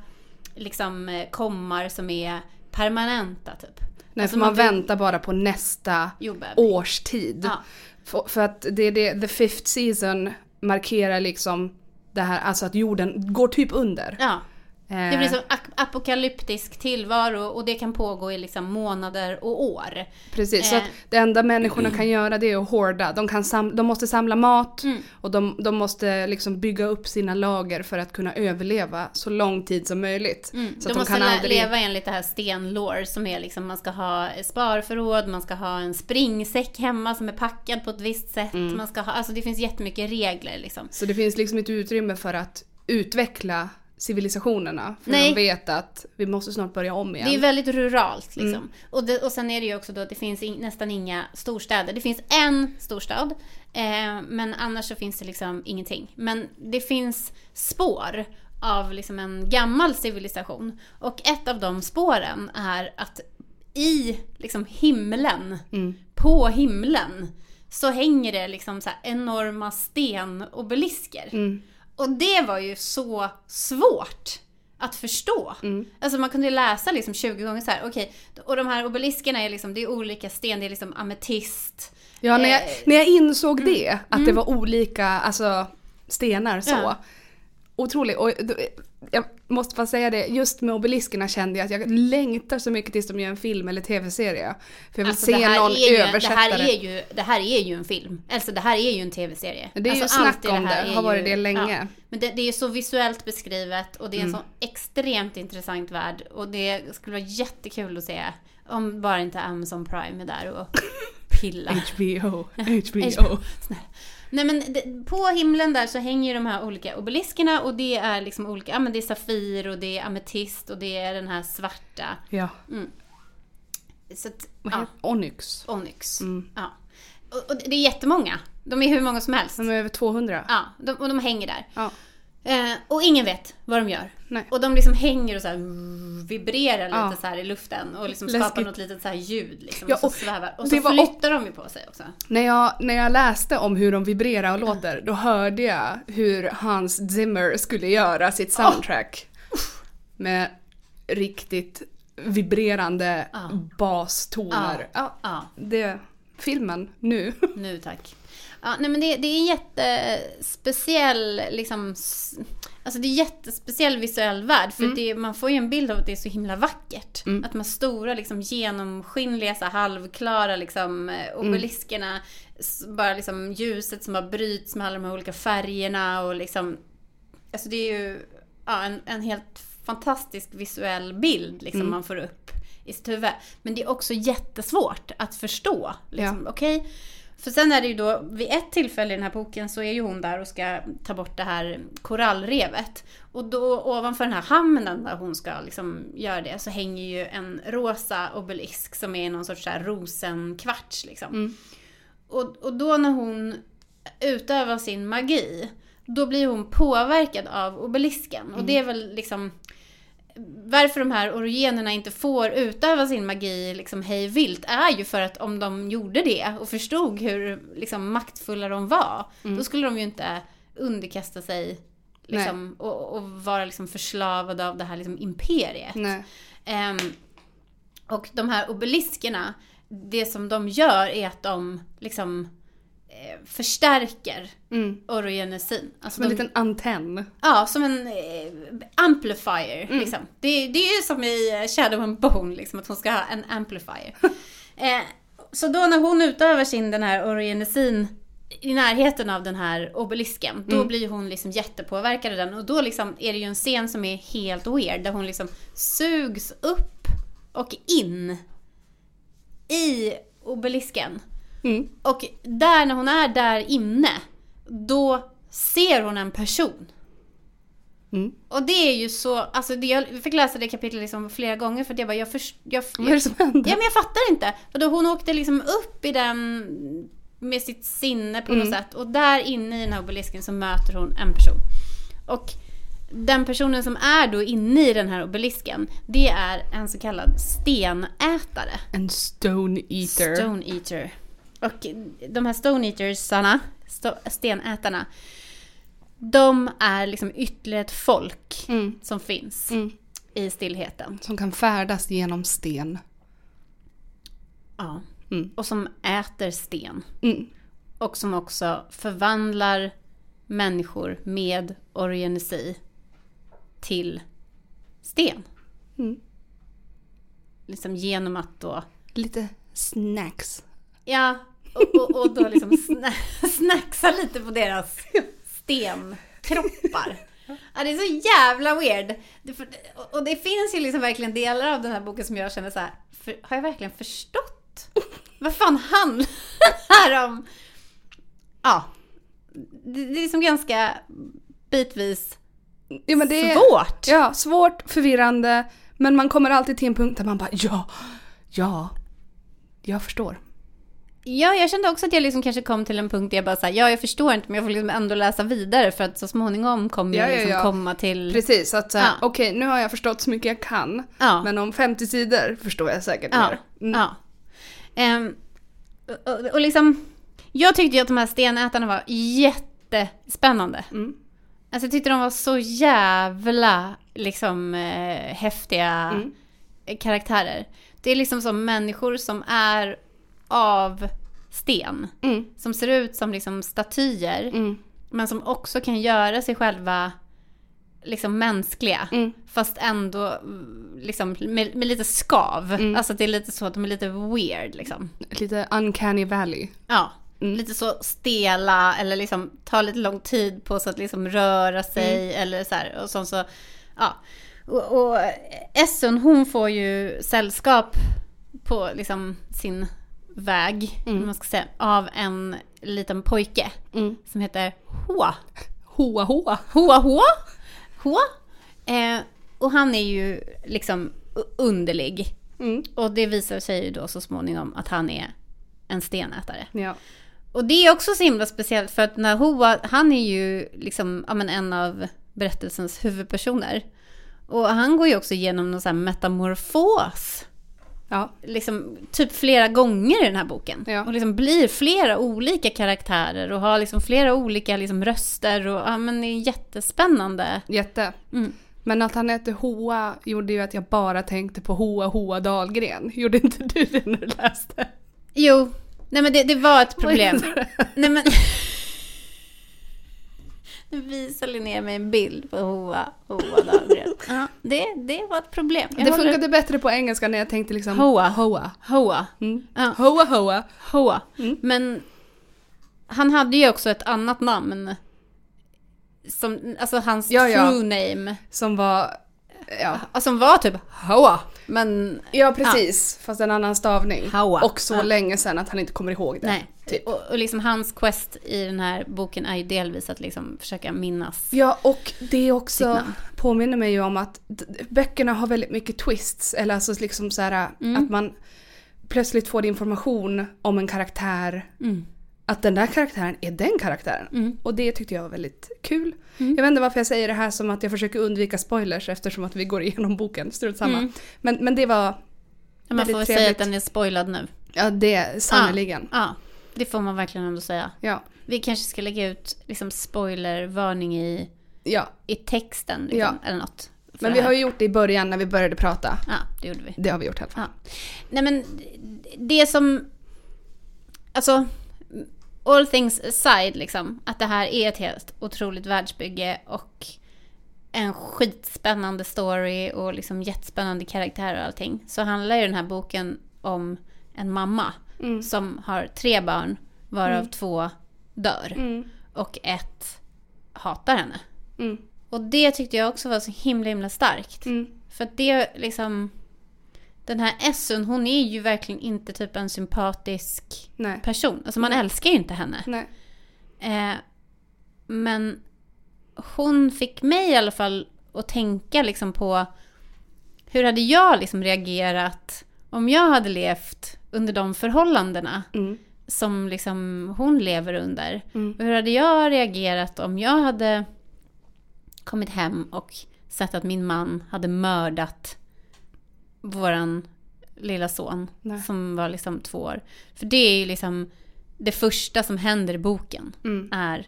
liksom eh, kommar som är permanenta typ. Nej, Alltså för man, vill- väntar bara på nästa Jordbävning. årstid. Ja. För, för att det är det, the fifth season markerar liksom det här, alltså att jorden går typ under. Ja. Eh, Det blir så ap- apokalyptisk tillvaro och det kan pågå i liksom månader och år. Precis, så Eh. att det enda människorna kan göra det är att hårda. De, kan sam- de måste samla mat Mm. och de, de måste liksom bygga upp sina lager för att kunna överleva så lång tid som möjligt. Mm. Så de att de måste kan aldrig... leva enligt det här stenlår som är liksom man ska ha sparförråd, man ska ha en springsäck hemma som är packad på ett visst sätt. Mm. Man ska ha, alltså det finns jättemycket regler liksom. Så det finns liksom inte utrymme för att utveckla civilisationerna. För Nej. de vet att vi måste snart börja om igen. Det är väldigt ruralt liksom. Mm. Och, det, och sen är det ju också då att det finns in, nästan inga storstäder. Det finns en storstad, eh, men annars så finns det liksom ingenting. Men det finns spår av liksom en gammal civilisation. Och ett av de spåren är att i liksom himlen, Mm. på himlen, så hänger det liksom så enorma stenobelisker. Mm. Och det var ju så svårt att förstå. Mm. Alltså man kunde läsa liksom 20 gånger så här, okej, och de här obeliskerna är liksom, det är olika sten, det är liksom ametist. Ja, när jag, Eh, när jag insåg det, att det var olika alltså, stenar så. Ja. Otroligt. Och då- jag måste bara säga det, just med obeliskerna kände jag att jag längtar så mycket tills de gör en film eller tv-serie. För jag vill Alltså, se det någon är ju, översätta det. Här är ju, det här är ju en film. Alltså det här är ju en tv-serie. Det är ju alltså, snack allt i om det, är har varit ju- det länge. Ja. Men det, det är ju så visuellt beskrivet och det är en Mm. så extremt intressant värld. Och det skulle vara jättekul att se Om bara inte Amazon Prime är där och pillar. HBO. HBO. Nej men det, på himlen där så hänger ju de här olika obeliskerna och det är liksom olika, ja men det är Safir och det är ametist och det är den här svarta. Ja. Så att, ja, Onyx. Onyx. Mm. Ja. Och, och det är jättemånga. De är hur många som helst. De är över 200. Ja, de, och de hänger där. Ja. Eh, och ingen vet vad de gör. Nej. Och de liksom hänger och så här vibrerar lite Ja. så här i luften och liksom Läskigt. skapar något litet så här ljud liksom. Ja, och så och svävar. Och så var flyttar de ju på sig också. När jag, när jag läste om hur de vibrerar och låter, då hörde jag hur Hans Zimmer skulle göra sitt soundtrack. Med riktigt vibrerande Ja. bastoner. Ja. Ja, det filmen nu. nu tack. Ja, nej men det, det är en jättespeciell, liksom, alltså det är en jättespeciell visuell värld. För det, man får ju en bild av att det är så himla vackert. Att de här stora, liksom, genomskinliga, så halvklara liksom, eh, obeliskerna, s- bara liksom ljuset som bara bryts med alla de här olika färgerna och liksom, alltså det är ju ja, en, en helt fantastisk visuell bild liksom, man får upp i sitt huvud. Men det är också jättesvårt att förstå. Liksom, Okej? För sen är det ju då, vid ett tillfälle i den här boken så är ju hon där och ska ta bort det här korallrevet. Och då ovanför den här hamnen där hon ska liksom göra det så hänger ju en rosa obelisk som är någon sorts så här rosenkvarts liksom. Och, och då när hon utövar sin magi, då blir hon påverkad av obelisken. Och det är väl liksom varför de här orogenerna inte får utöva sin magi liksom hej vilt är ju för att om de gjorde det och förstod hur liksom, maktfulla de var, då skulle de ju inte underkasta sig liksom, och, och vara liksom, förslavade av det här liksom, imperiet. Ehm, och de här obeliskerna, det som de gör är att de liksom eh, förstärker Mm. orogenesin. Alltså Som en de, liten antenn. Ja, som en eh, amplifier. Liksom. Det, det är ju som i Shadow and Bone, liksom, att hon ska ha en amplifier. eh, så då när hon utövar sin den här orogenesin i närheten av den här obelisken, då blir hon liksom jättepåverkad av den. Och då liksom är det ju en scen som är helt weird, där hon liksom sugs upp och in i obelisken. Mm. Och där, när hon är där inne, då ser hon en person. Mm. Och det är ju så, alltså det, jag fick läsa det kapitlet liksom flera gånger för att jag bara, jag, först, jag, Vad är det som händer? Ja men jag fattar inte. Och då hon åkte liksom upp i den med sitt sinne på något Mm. sätt. Och där inne i den här obelisken så möter hon en person. Och den personen som är då inne i den här obelisken, det är en så kallad stenätare. En stone eater. Stone eater. Och de här stone eatersarna, stenätarna, de är liksom ytterligare ett folk Mm. som finns Mm. i stillheten. Som kan färdas genom sten. Ja. Mm. Och som äter sten. Mm. Och som också förvandlar människor med orgenesi till sten. Mm. Liksom genom att då, Lite snacks. ja, och, och, och då liksom sna snacksa lite på deras stenkroppar. Ja, det är så jävla weird. Och det finns ju liksom verkligen delar av den här boken som jag känner så här, för, har jag verkligen förstått? Vad fan handlar det här om? Ja, det, det är som ganska bitvis Ja, men det är, svårt. Ja, svårt, förvirrande. Men man kommer alltid till en punkt där man bara ja, ja, jag förstår. Ja, jag kände också att jag liksom kanske kom till en punkt där jag bara såhär, ja jag förstår inte men jag får liksom ändå läsa vidare för att så småningom kommer Ja, jag ja, liksom ja. komma till... Precis, att Ja. okej nu har jag förstått så mycket jag kan. Men om 50 sidor förstår jag säkert Ja, mer. Mm. ja. Och, och, och liksom, jag tyckte ju att de här stenätarna var jättespännande. Mm. Alltså jag tyckte de var så jävla liksom eh, häftiga Mm. karaktärer. Det är liksom som människor som är av sten. Mm. Som ser ut som liksom statyer. Mm. Men som också kan göra sig själva liksom mänskliga. Mm. Fast ändå mm, liksom med, med lite skav. Mm. Alltså det är lite så att de är lite weird liksom. Lite uncanny valley. Ja. Mm. Lite så stela eller liksom tar lite lång tid på sig att liksom röra sig Mm. eller så här. Och sånt så, ja. Och, och Essun hon får ju sällskap på liksom sin väg, Mm. man ska säga, av en liten pojke Mm. som heter Hoa. Hoa hoa. Hoa Hoa. Hoa. Eh, och han är ju liksom underlig. Mm. Och det visar sig ju då så småningom att han är en stenätare. Ja. Och det är också så himla speciellt för att när Hoa, han är ju liksom ja, men en av berättelsens huvudpersoner. Och han går ju också igenom någon sån här metamorfos. Ja. Liksom typ flera gånger i den här boken. Ja. Och liksom blir flera olika karaktärer och har liksom flera olika liksom röster. Och ja, men det är jättespännande. Jätte. Mm. Men att han hette Hoa gjorde ju att jag bara tänkte på Hoa Hoa Dahlgren. Gjorde inte du det när du läste? Jo, nej men det, det var ett problem. Nej men... Nu visar Linnea mig en bild på Hoa, Hoa Dahlgren. Ja, det, det var ett problem. Jag Det håller- funkade bättre på engelska när jag tänkte liksom Hoa. Hoa. Hoa. Mm. Ja. Hoa Hoa. Hoa. Mm. Men han hade ju också ett annat namn. Som, alltså hans ja. true name. Som var, ja. Som var typ Hoa. Men Ja precis, fast en annan stavning. Hoa. Och så Ja. länge sedan att han inte kommer ihåg det. nej. Typ. Och, och liksom hans quest i den här boken är ju delvis att liksom försöka minnas Ja och det också påminner mig ju om att böckerna har väldigt mycket twists. Eller alltså liksom så här Mm. att man plötsligt får information om en karaktär. Mm. Att den där karaktären är den karaktären. Mm. Och det tyckte jag var väldigt kul. Mm. Jag vet inte varför jag säger det här som att jag försöker undvika spoilers eftersom att vi går igenom boken. Strunt samma. Mm. Men, men det var, Ja, man får väl säga trevligt. att den är spoilad nu. ja det sannerligen. Ja, det får man verkligen ändå säga. Ja. Vi kanske ska lägga ut liksom spoilervarning i, ja. i texten liksom, Ja. eller något. Men vi har ju gjort det i början när vi började prata. Ja, det gjorde vi. Det har vi gjort i alla fall. Ja. Nej men det som... Alltså, all things aside liksom. Att det här är ett helt otroligt världsbygge och en skitspännande story och liksom jättespännande karaktärer och allting. Så handlar ju den här boken om en mamma Mm. som har tre barn varav Mm. två dör. Mm. Och ett hatar henne. Mm. Och det tyckte jag också var så himla himla starkt. Mm. För att det liksom... Den här Essun, hon är ju verkligen inte typ en sympatisk Nej. person. Alltså man älskar ju inte henne. Eh, men hon fick mig i alla fall att tänka liksom på hur hade jag liksom reagerat om jag hade levt under de förhållandena Mm. som liksom hon lever under. Mm. Och hur hade jag reagerat om jag hade kommit hem och sett att min man hade mördat våran lilla son Nej. som var liksom två år. För det är ju liksom det första som händer i boken Mm. är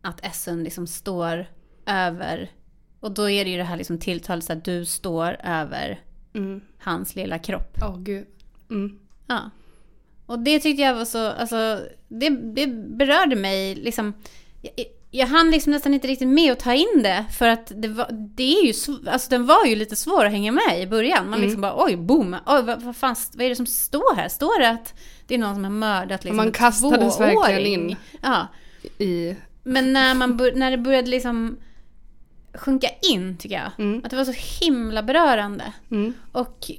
att Essen liksom står över och då är det ju det här liksom tilltalet så att du står över Mm. hans lilla kropp. Åh gud. Mm. Ja. Och det tyckte jag var så, alltså, det, det berörde mig liksom. Jag, jag hann liksom nästan inte riktigt med att ta in det för att det var, det är ju, alltså den var ju lite svår att hänga med i början. Man liksom bara oj, boom, oj, vad, vad, fan, vad är det som står här? Står det att det är någon som har mördat liksom Man kastades verkligen in. Ja, I... men när, man när det började liksom sjunka in tycker jag. Mm. Att det var så himla berörande. Mm. Och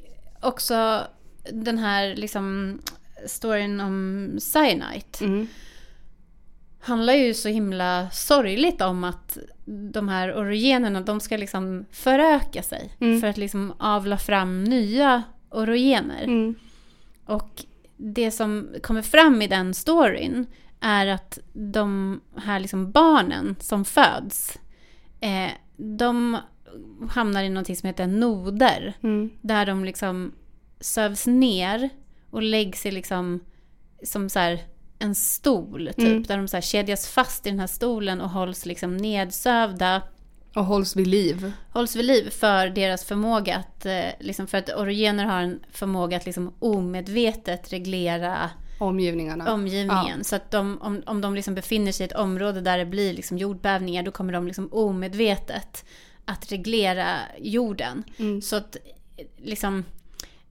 också den här liksom storyn om Cyanite Mm. Handlar ju så himla sorgligt om att de här orogenerna, de ska liksom föröka sig Mm. för att liksom avla fram nya orogener. Mm. Och det som kommer fram i den storyn är att de här liksom barnen som föds, eh, de hamnar i någonting som heter noder. Mm. Där de liksom sövs ner och läggs i liksom som så här en stol typ. Mm. Där de så här kedjas fast i den här stolen och hålls liksom nedsövda. Och hålls vid liv. Hålls vid liv för deras förmåga att, eh, liksom för att orogener har en förmåga att liksom omedvetet reglera Omgivningarna. omgivningen. Så att de, om, om de liksom befinner sig i ett område där det blir liksom jordbävningar då kommer de liksom omedvetet att reglera jorden. Mm. Så att liksom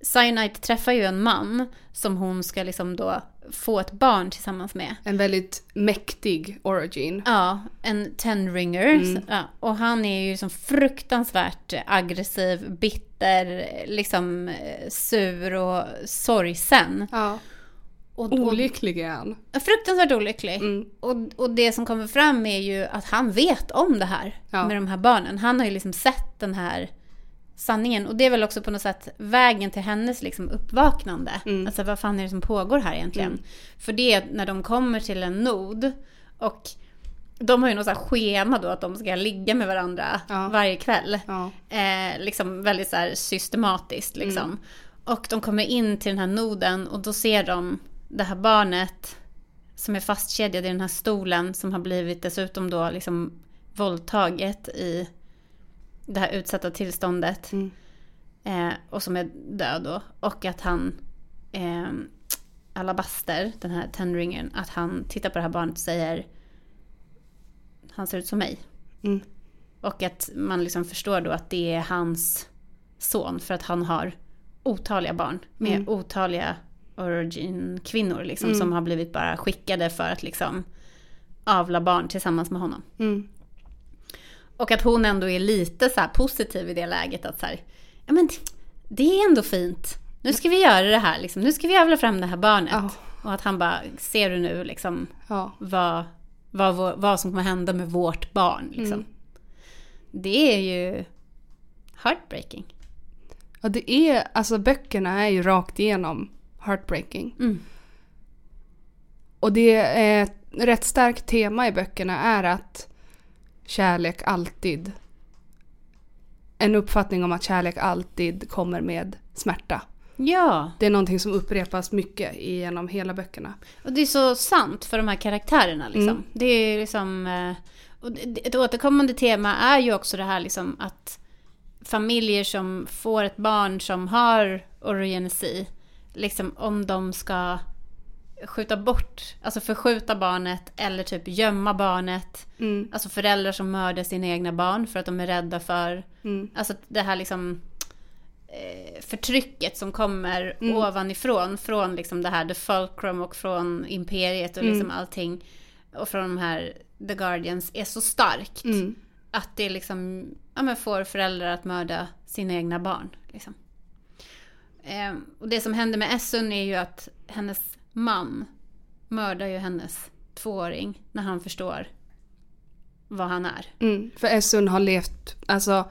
Cyanide träffar ju en man som hon ska liksom då få ett barn tillsammans med. En väldigt mäktig origin. Ja, en tenringer. Mm. Ja, och han är ju som fruktansvärt aggressiv, bitter, liksom eh, sur och sorgsen. Ja. Och, och, Olycklig är han. fruktansvärt olycklig. Mm. Och, och det som kommer fram är ju att han vet om det här Ja. med de här barnen. Han har ju liksom sett den här sanningen. Och det är väl också på något sätt vägen till hennes liksom uppvaknande. Mm. Alltså vad fan är det som pågår här egentligen? För det är när de kommer till en nod och de har ju något så schema då att de ska ligga med varandra Ja. varje kväll. Ja. Eh, liksom väldigt så här systematiskt liksom. Mm. Och de kommer in till den här noden och då ser de det här barnet som är fastkedjad i den här stolen som har blivit dessutom då liksom våldtaget i det här utsatta tillståndet. Mm. Eh, och som är död då. Och att han, eh, Alabaster, den här tenringen, att han tittar på det här barnet och säger han ser ut som mig. Mm. Och att man liksom förstår då att det är hans son för att han har otaliga barn med Mm. otaliga origin-kvinnor liksom, Mm. som har blivit bara skickade för att liksom avla barn tillsammans med honom. Mm. Och att hon ändå är lite så här positiv i det läget att så här, ja men det är ändå fint. Nu ska vi göra det här liksom. Nu ska vi avla fram det här barnet. Ja. Och att han bara, ser du nu liksom Ja. vad, vad, vad som kommer hända med vårt barn liksom. Mm. Det är ju heartbreaking. ja, det är, alltså böckerna är ju rakt igenom heartbreaking. Mm. Och det är ett rätt starkt tema i böckerna är att kärlek alltid, en uppfattning om att kärlek alltid kommer med smärta. Ja, Det är någonting som upprepas mycket genom hela böckerna. och det är så sant för de här karaktärerna liksom. Mm. Det är liksom... eh, Och ett återkommande tema är ju också det här liksom att familjer som får ett barn som har orogenesi, liksom om de ska skjuta bort, alltså förskjuta barnet eller typ gömma barnet. Mm, Alltså föräldrar som mördar sina egna barn för att de är rädda för, mm, alltså det här liksom eh, förtrycket som kommer Mm. ovanifrån, från liksom det här The Fulcrum och från Imperiet och liksom Mm. allting. Och från de här The Guardians är så starkt. mm, Att det liksom, ja men får föräldrar att mörda sina egna barn. Liksom. Eh, och det som händer med Essun är ju att hennes man mördar ju hennes tvååring när han förstår vad han är. mm. För Essun har levt, alltså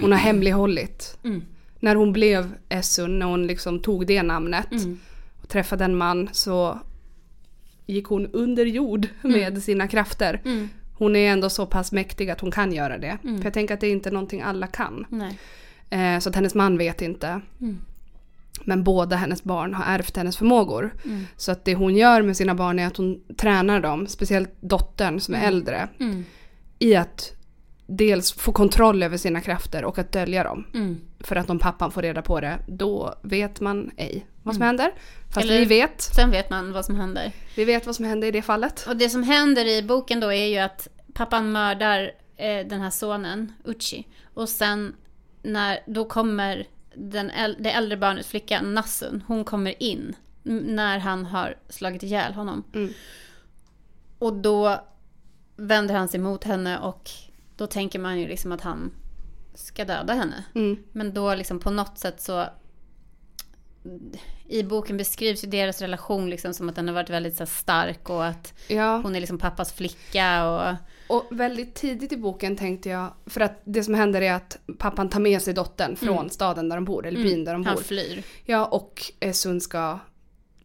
hon har hemlighållit. Mm. När hon blev Essun, när hon liksom tog det namnet Mm. och träffade en man så gick hon under jord med sina krafter. Mm. Hon är ändå så pass mäktig att hon kan göra det. Mm. För jag tänker att det är inte någonting alla kan. Nej. Eh, så att hennes man vet inte. Mm. Men båda hennes barn har ärvt hennes förmågor. Mm. Så att det hon gör med sina barn är att hon tränar dem, speciellt dottern som är äldre, Mm. i att dels få kontroll över sina krafter och att dölja dem. Mm. För att om pappan får reda på det, då vet man ej vad som Mm. händer. Fast Eller- vi vet. Sen vet man vad som händer. Vi vet vad som hände i det fallet. Och det som händer i boken då är ju att pappan mördar eh, den här sonen, Uchi. Och sen när, då kommer den äl- det äldre barnet, flickan Nassun, hon kommer in när han har slagit ihjäl honom. Mm. Och då vänder han sig mot henne och då tänker man ju liksom att han ska döda henne. Mm. Men då liksom på något sätt så i boken beskrivs ju deras relation liksom som att den har varit väldigt så stark och att Ja, hon är liksom pappas flicka och... och väldigt tidigt i boken tänkte jag, för att det som händer är att pappan tar med sig dottern från staden där de bor, eller byn där de Mm. han bor. flyr. Ja, och Sun ska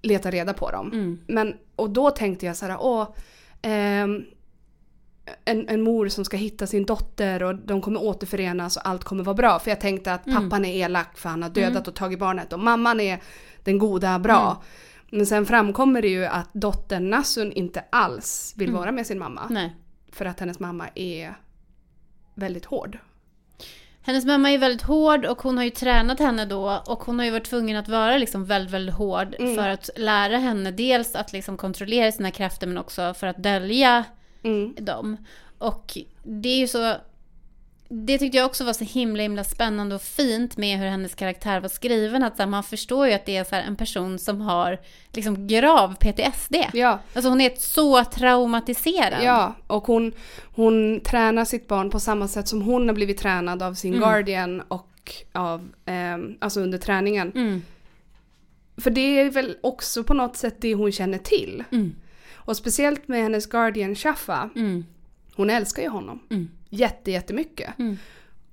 leta reda på dem. Mm. Men, och då tänkte jag så här, åh, ehm, en, en mor som ska hitta sin dotter och de kommer återförenas och allt kommer vara bra. För jag tänkte att Mm. pappan är elak för han har dödat och tagit barnet och mamman är den goda, bra. Mm. Men sen framkommer det ju att dottern Nassun inte alls vill Mm. vara med sin mamma. Nej. För att hennes mamma är väldigt hård. Hennes mamma är väldigt hård och hon har ju tränat henne då och hon har ju varit tvungen att vara liksom väldigt, väldigt hård Mm. för att lära henne dels att liksom kontrollera sina krafter men också för att dölja Mm. dem. Och det är ju så... det tyckte jag också var så himla himla spännande och fint med hur hennes karaktär var skriven. Att här, man förstår ju att det är så här, en person som har liksom grav PTSD. Ja, Alltså hon är så traumatiserad. ja. och hon, hon tränar sitt barn på samma sätt som hon har blivit tränad av sin guardian och av, ehm, alltså under träningen. Mm, För det är väl också på något sätt det hon känner till. mm, Och speciellt med hennes guardian Shaffa, mm, hon älskar ju honom. Mm, Jätte, jättemycket. mm,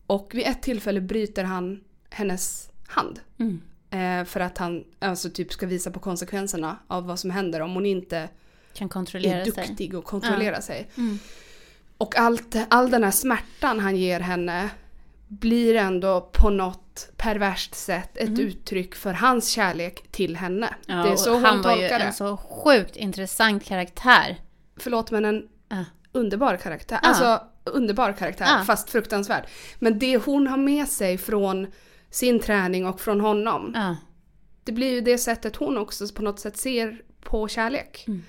Och vid ett tillfälle bryter han hennes hand. mm. Eh, för att han alltså typ ska visa på konsekvenserna av vad som händer om hon inte Kan kontrollera är sig. duktig och kontrollerar sig. Mm. Och allt, all den här smärtan han ger henne blir ändå på något perverst sätt ett uttryck för hans kärlek till henne. Ja, det är så hon han var ju tolkar det. en så sjukt intressant karaktär. Förlåt men en Ja. underbar karaktär. Ja. Alltså underbar karaktär Ja. fast fruktansvärd. Men det hon har med sig från sin träning och från honom. Ja. Det blir ju det sättet hon också på något sätt ser på kärlek. Mm.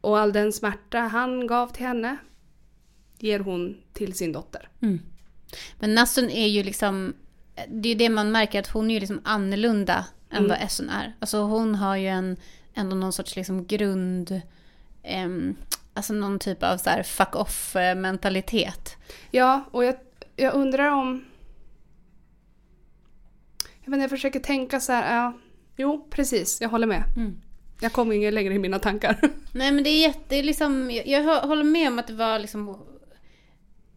Och all den smärta han gav till henne ger hon till sin dotter. Mm. Men Nassun är ju liksom, det är det man märker att hon är ju liksom annorlunda än Mm. vad Essun är. Alltså hon har ju en, ändå någon sorts liksom grund, ehm, alltså någon typ av så här fuck off eh, mentalitet. Ja, och jag, jag undrar om... Jag, inte, jag försöker tänka så här, ja, jo precis, jag håller med. Mm. Jag kommer inget längre i mina tankar. Nej men det är jätte, liksom, jag, jag hå- håller med om att det var liksom,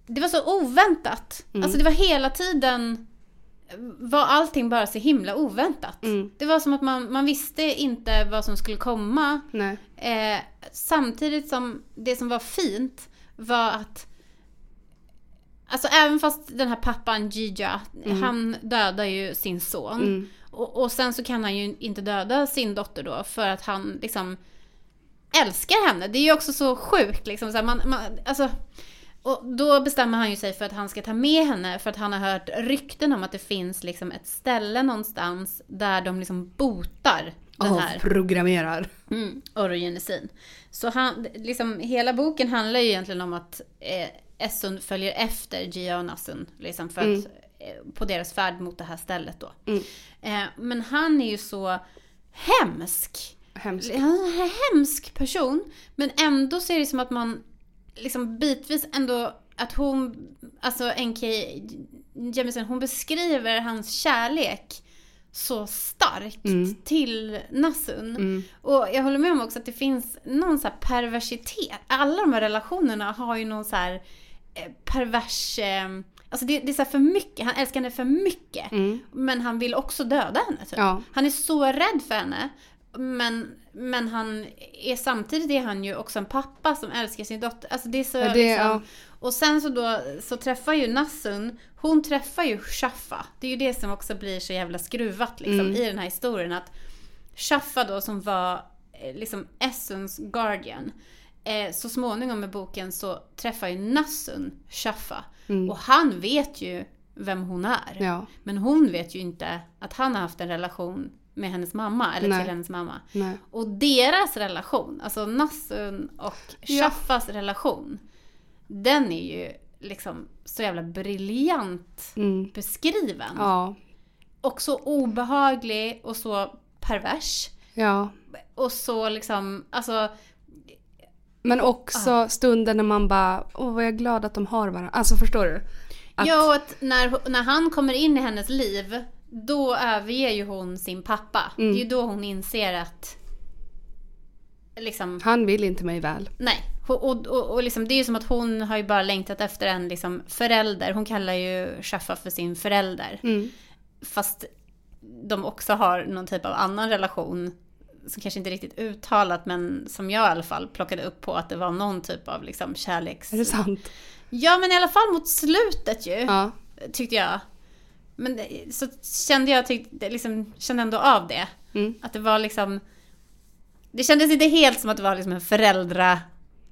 det var så oväntat. Mm. Alltså det var hela tiden, var allting bara så himla oväntat. Mm. Det var som att man, man visste inte vad som skulle komma. Eh, samtidigt som det som var fint var att Alltså även fast den här pappan Gija, han dödar ju sin son. Mm. Och, och sen så kan han ju inte döda sin dotter då för att han liksom älskar henne. Det är ju också så sjukt liksom. Så här, man, man, alltså, och då bestämmer han ju sig för att han ska ta med henne för att han har hört rykten om att det finns liksom ett ställe någonstans där de liksom botar den här Avprogrammerar. Mm, orogenesin. Så han, liksom, hela boken handlar ju egentligen om att eh, Essun följer efter Gia och Nassun. Liksom, för att, eh, på deras färd mot det här stället då. Mm. Eh, men han är ju så hemsk. Hemskt. Han är en hemsk person. Men ändå så är det som att man liksom bitvis ändå att hon, alltså NK Jemison, hon beskriver hans kärlek så starkt Mm. till Nassun. Mm. Och jag håller med om också att det finns någon så här perversitet. Alla de här relationerna har ju någon så här eh, pervers... Eh, alltså det, det är så här för mycket. Han älskar henne för mycket. Mm. Men han vill också döda henne. Typ. Ja. Han är så rädd för henne. Men, men han är samtidigt är han ju också en pappa som älskar sin dotter. Alltså det är så Ja, det- liksom, ja. Och sen så då så träffar ju Nassun, hon träffar ju Shaffa. Det är ju det som också blir så jävla skruvat liksom Mm. i den här historien. Att Shaffa då som var eh, liksom Essuns guardian. Eh, så småningom med boken så träffar ju Nassun Shaffa. Mm. Och han vet ju vem hon är. Ja. Men hon vet ju inte att han har haft en relation med hennes mamma, eller Nej. till hennes mamma. Nej. Och deras relation, alltså Nassun och Ja. Shaffas relation, den är ju liksom så jävla briljant Mm. beskriven. Ja. Och så obehaglig och så pervers. Ja. Och så liksom, alltså, Men också stunden när man bara, åh vad jag är glad att de har varandra. Alltså förstår du? Att, ja och att när, när han kommer in i hennes liv, då överger ju hon sin pappa. Mm. Det är ju då hon inser att liksom, Han vill inte mig väl. Nej, och, och, och, och liksom, det är ju som att hon har ju bara längtat efter en liksom, förälder. Hon kallar ju Shaffa för sin förälder. Mm. Fast de också har någon typ av annan relation. Som kanske inte är riktigt uttalat men som jag i alla fall plockade upp på att det var någon typ av liksom, kärleks... Är det sant? Ja men i alla fall mot slutet ju. Ja. Tyckte jag. Men det- så kände jag, tyckte, liksom, kände ändå av det. Mm. Att det var liksom... Det kändes inte helt som att det var liksom en föräldra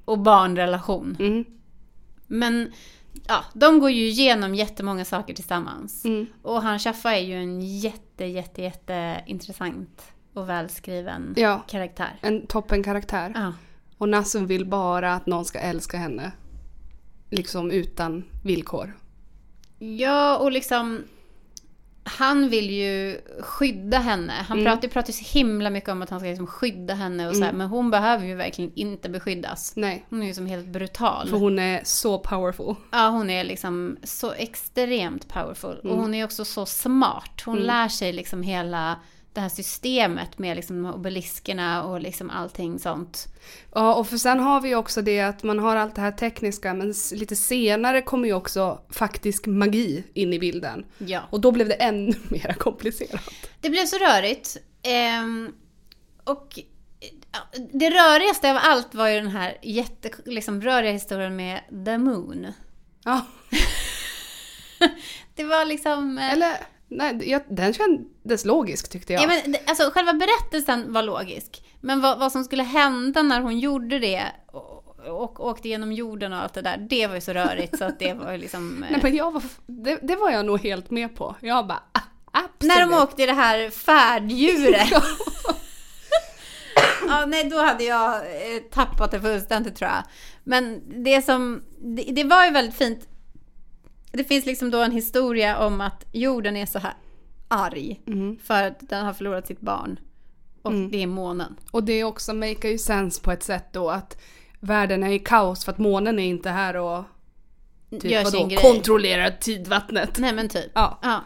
och barnrelation. Mm. Men ja, de går ju igenom jättemånga saker tillsammans. Mm. Och han Shaffa är ju en jätte, jätte, jätte intressant och välskriven Ja. karaktär. En toppenkaraktär. Ja. Och Nassun vill bara att någon ska älska henne. Liksom utan villkor. Ja, och liksom... Han vill ju skydda henne. Han Mm. pratar, pratar så himla mycket om att han ska liksom skydda henne och så här, Mm. men hon behöver ju verkligen inte beskyddas. Nej, Hon är ju som helt brutal. för hon är så powerful. Ja, hon är liksom så extremt powerful. Och hon är också så smart. Hon lär sig liksom hela det här systemet med liksom obeliskerna och liksom allting sånt. Ja, och för sen har vi också det att man har allt det här tekniska men lite senare kommer ju också faktisk magi in i bilden. Ja. Och då blev det ännu mer komplicerat. Det blev så rörigt. Ehm, och det rörigaste av allt var ju den här jätte, liksom, röriga historien med The Moon. Ja, Det var liksom... eh, eller nej, jag, den kändes logisk tyckte jag. Ja, men, alltså, själva berättelsen var logisk. Men vad, vad som skulle hända när hon gjorde det och, och åkte genom jorden och allt det där, det var ju så rörigt så att det var liksom... eh, Nej, men jag var, det, det var jag nog helt med på. Jag bara, ah, absolut. När de åkte i det här färddjuret. ja, nej, då hade jag eh, tappat det fullständigt tror jag. Men det som, det, det var ju väldigt fint. Det finns liksom då en historia om att jorden är så här arg Mm. för att den har förlorat sitt barn. Och det är månen. Och det också make ju sense på ett sätt då att världen är i kaos för att månen är inte här och typ, Gör vadå, grej. kontrollerar tidvattnet. Nej men typ. Ja. Ja.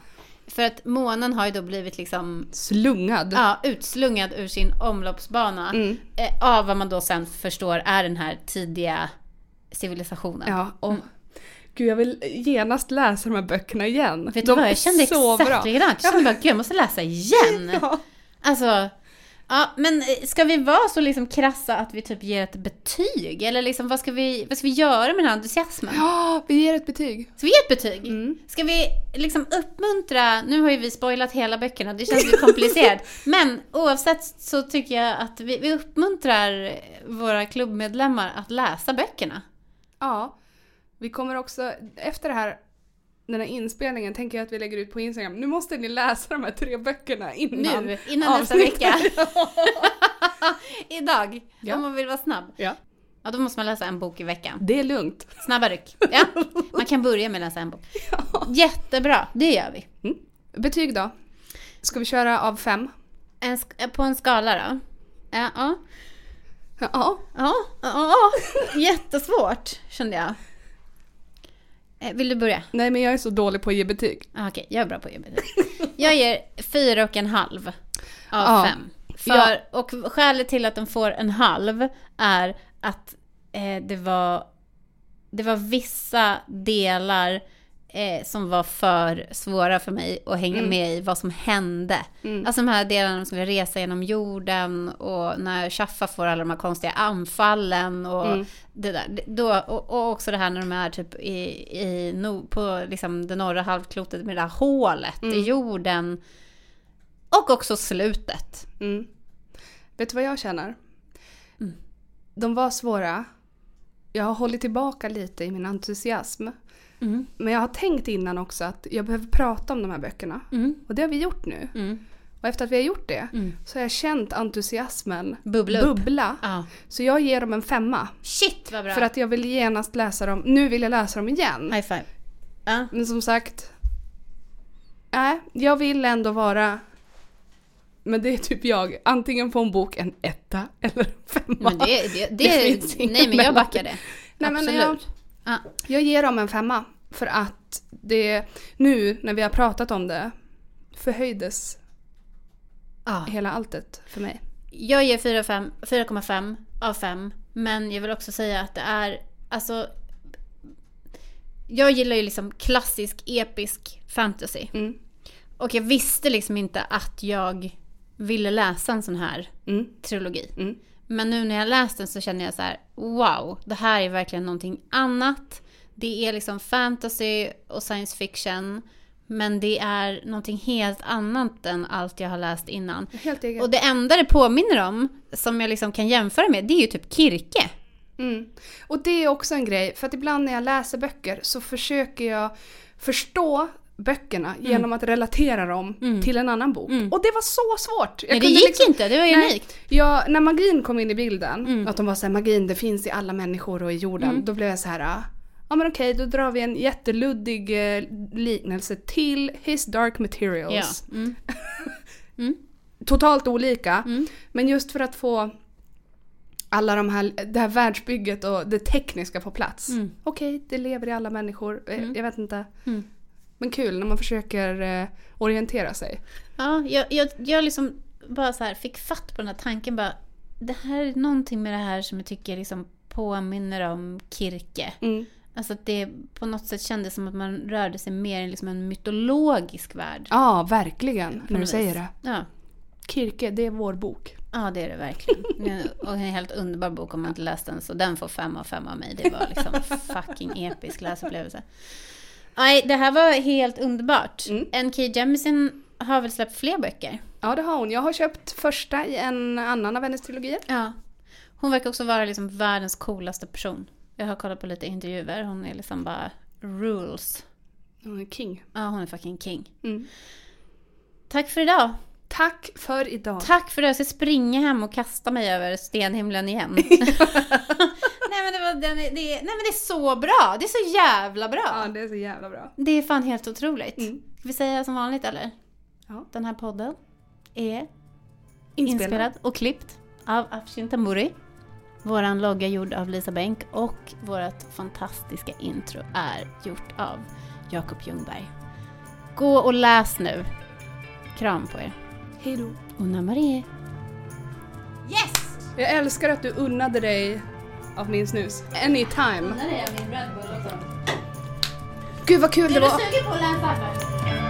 För att månen har ju då blivit liksom Slungad. ja, utslungad ur sin omloppsbana. Mm. Eh, av vad man då sen förstår är den här tidiga civilisationen. Ja, och gud jag vill genast läsa de här böckerna igen. Vet du vad, jag kände så exakt bra. likadant. Jag kände bara, gud jag måste läsa igen. Ja. Alltså, ja men eh, ska vi vara så liksom krassa att vi typ ger ett betyg? Eller liksom vad ska vi, vad ska vi göra med den här entusiasmen? ja, vi ger ett betyg. Ska vi ge ett betyg? Mm. Ska vi liksom uppmuntra, nu har ju vi spoilat hela böckerna, det känns ju komplicerat. Men oavsett så tycker jag att vi, vi uppmuntrar våra klubbmedlemmar att läsa böckerna. Ja. Vi kommer också, efter det här, den här inspelningen tänker jag att vi lägger ut på Instagram. Nu måste ni läsa de här tre böckerna innan. Nu, innan nästa avsnittet. vecka. Idag, Ja. om man vill vara snabb. Ja. Ja, då måste man läsa en bok i veckan. Det är lugnt. Snabba ryck. Ja, man kan börja med att läsa en bok. Jättebra, det gör vi. Mm. Betyg då? Ska vi köra av fem? En sk- på en skala då? Ja, ja. Ja. Ja, ja, jättesvårt kände jag. Eh, Vill du börja? Nej men jag är så dålig på att ge betyg. Ah, Okej, jag är bra på att ge betyg. Jag ger fyra och en halv av Ja. fem. För, Och skälet till att den får en halv är att eh, det, var, det var vissa delar eh, som var för svåra för mig att hänga med i vad som hände. Mm. Alltså de här delarna de skulle resa genom jorden och när Shaffa får alla de här konstiga anfallen och Mm. det där. Då, och, och också det här när de är typ i, i no, på liksom det norra halvklotet med det där hålet i jorden. Och också slutet. Mm. Vet du vad jag känner? De var svåra. Jag har hållit tillbaka lite i min entusiasm. Mm. Men jag har tänkt innan också att jag behöver prata om de här böckerna. Mm. Och det har vi gjort nu. Mm. Och efter att vi har gjort det Mm. så har jag känt entusiasmen Bubbla bubbla. Ja. Så jag ger dem en femma. Shit vad bra. För att jag vill genast läsa dem. Nu vill jag läsa dem igen. High five. Ja. Men som sagt. Nej, jag vill ändå vara. Men det är typ jag. Antingen på en bok en etta eller en femma. Men det, det, det, Det nej men jag backar det. Nej, men Absolut. jag- Ja. Jag ger dem en femma. För att det nu när vi har pratat om det förhöjdes Ja. hela alltet för mig. Jag ger 4,5 4,5 av 5. Men jag vill också säga att det är, alltså... Jag gillar ju liksom klassisk, episk fantasy. Mm. Och jag visste liksom inte att jag ville läsa en sån här Mm. trilogi. Mm. Men nu när jag läst den så känner jag så här: wow, det här är verkligen någonting annat. Det är liksom fantasy och science fiction. Men det är någonting helt annat än allt jag har läst innan. Och det enda det påminner om, som jag liksom kan jämföra med, det är ju typ Kirke. Mm. Och det är också en grej, för att ibland när jag läser böcker så försöker jag förstå böckerna Mm. genom att relatera dem till en annan bok. Och det var så svårt! Jag Men det gick liksom- inte, det var Nej. unikt. Ja, när magin kom in i bilden, Mm. att de var såhär magin det finns i alla människor och i jorden, då blev jag så här. Ja men okej, då drar vi en jätteluddig eh, liknelse till His Dark Ja. Materials. Mm. Totalt olika. Mm. Men just för att få alla de här, det här världsbygget och det tekniska på plats. Mm. Okej, det lever i alla människor. Eh, Mm. Jag vet inte. Men kul när man försöker eh, orientera sig. Ja, jag, jag, jag liksom bara så här fick fatt på den här tanken bara. Det här är någonting med det här som jag tycker liksom påminner om Kirke. Mm. Alltså att det på något sätt kändes som att man rörde sig mer i liksom en mytologisk värld. Ja, verkligen. När du säger det. Ja. Kirke, det är vår bok. ja, det är det verkligen. Och en helt underbar bok om man inte läst den. Så den får fem av fem av mig. Det var liksom fucking episk läsupplevelse. Nej, det här var helt underbart. Mm. N.K. Jemisin har väl släppt fler böcker? Ja, det har hon. Jag har köpt första i en annan av hennes trilogier. Ja. Hon verkar också vara liksom världens coolaste person. Jag har kollat på lite intervjuer. Hon är liksom bara rules. Hon är king. Ja, hon är fucking king. Mm. Tack för idag. Tack för idag. Tack för det. Jag ska springa hem och kasta mig över stenhimlen igen. nej, men det var, den är, det är, nej men det är så bra. Det är så jävla bra. Ja, det är så jävla bra. Det är fan helt otroligt. Mm. Ska vi säga som vanligt eller? Ja. Den här podden är Inspelad. inspelad och klippt av Afshin Tamburi. Våran logga gjord av Lisa Bänk och vårt fantastiska intro är gjort av Jakob Ljungberg. Gå och läs nu. Kram på er. Hej då. Una Marie. Yes! Jag älskar att du unnade dig av min snus. Anytime. Är. Gud vad kul Är det du var. sugen på att läsa?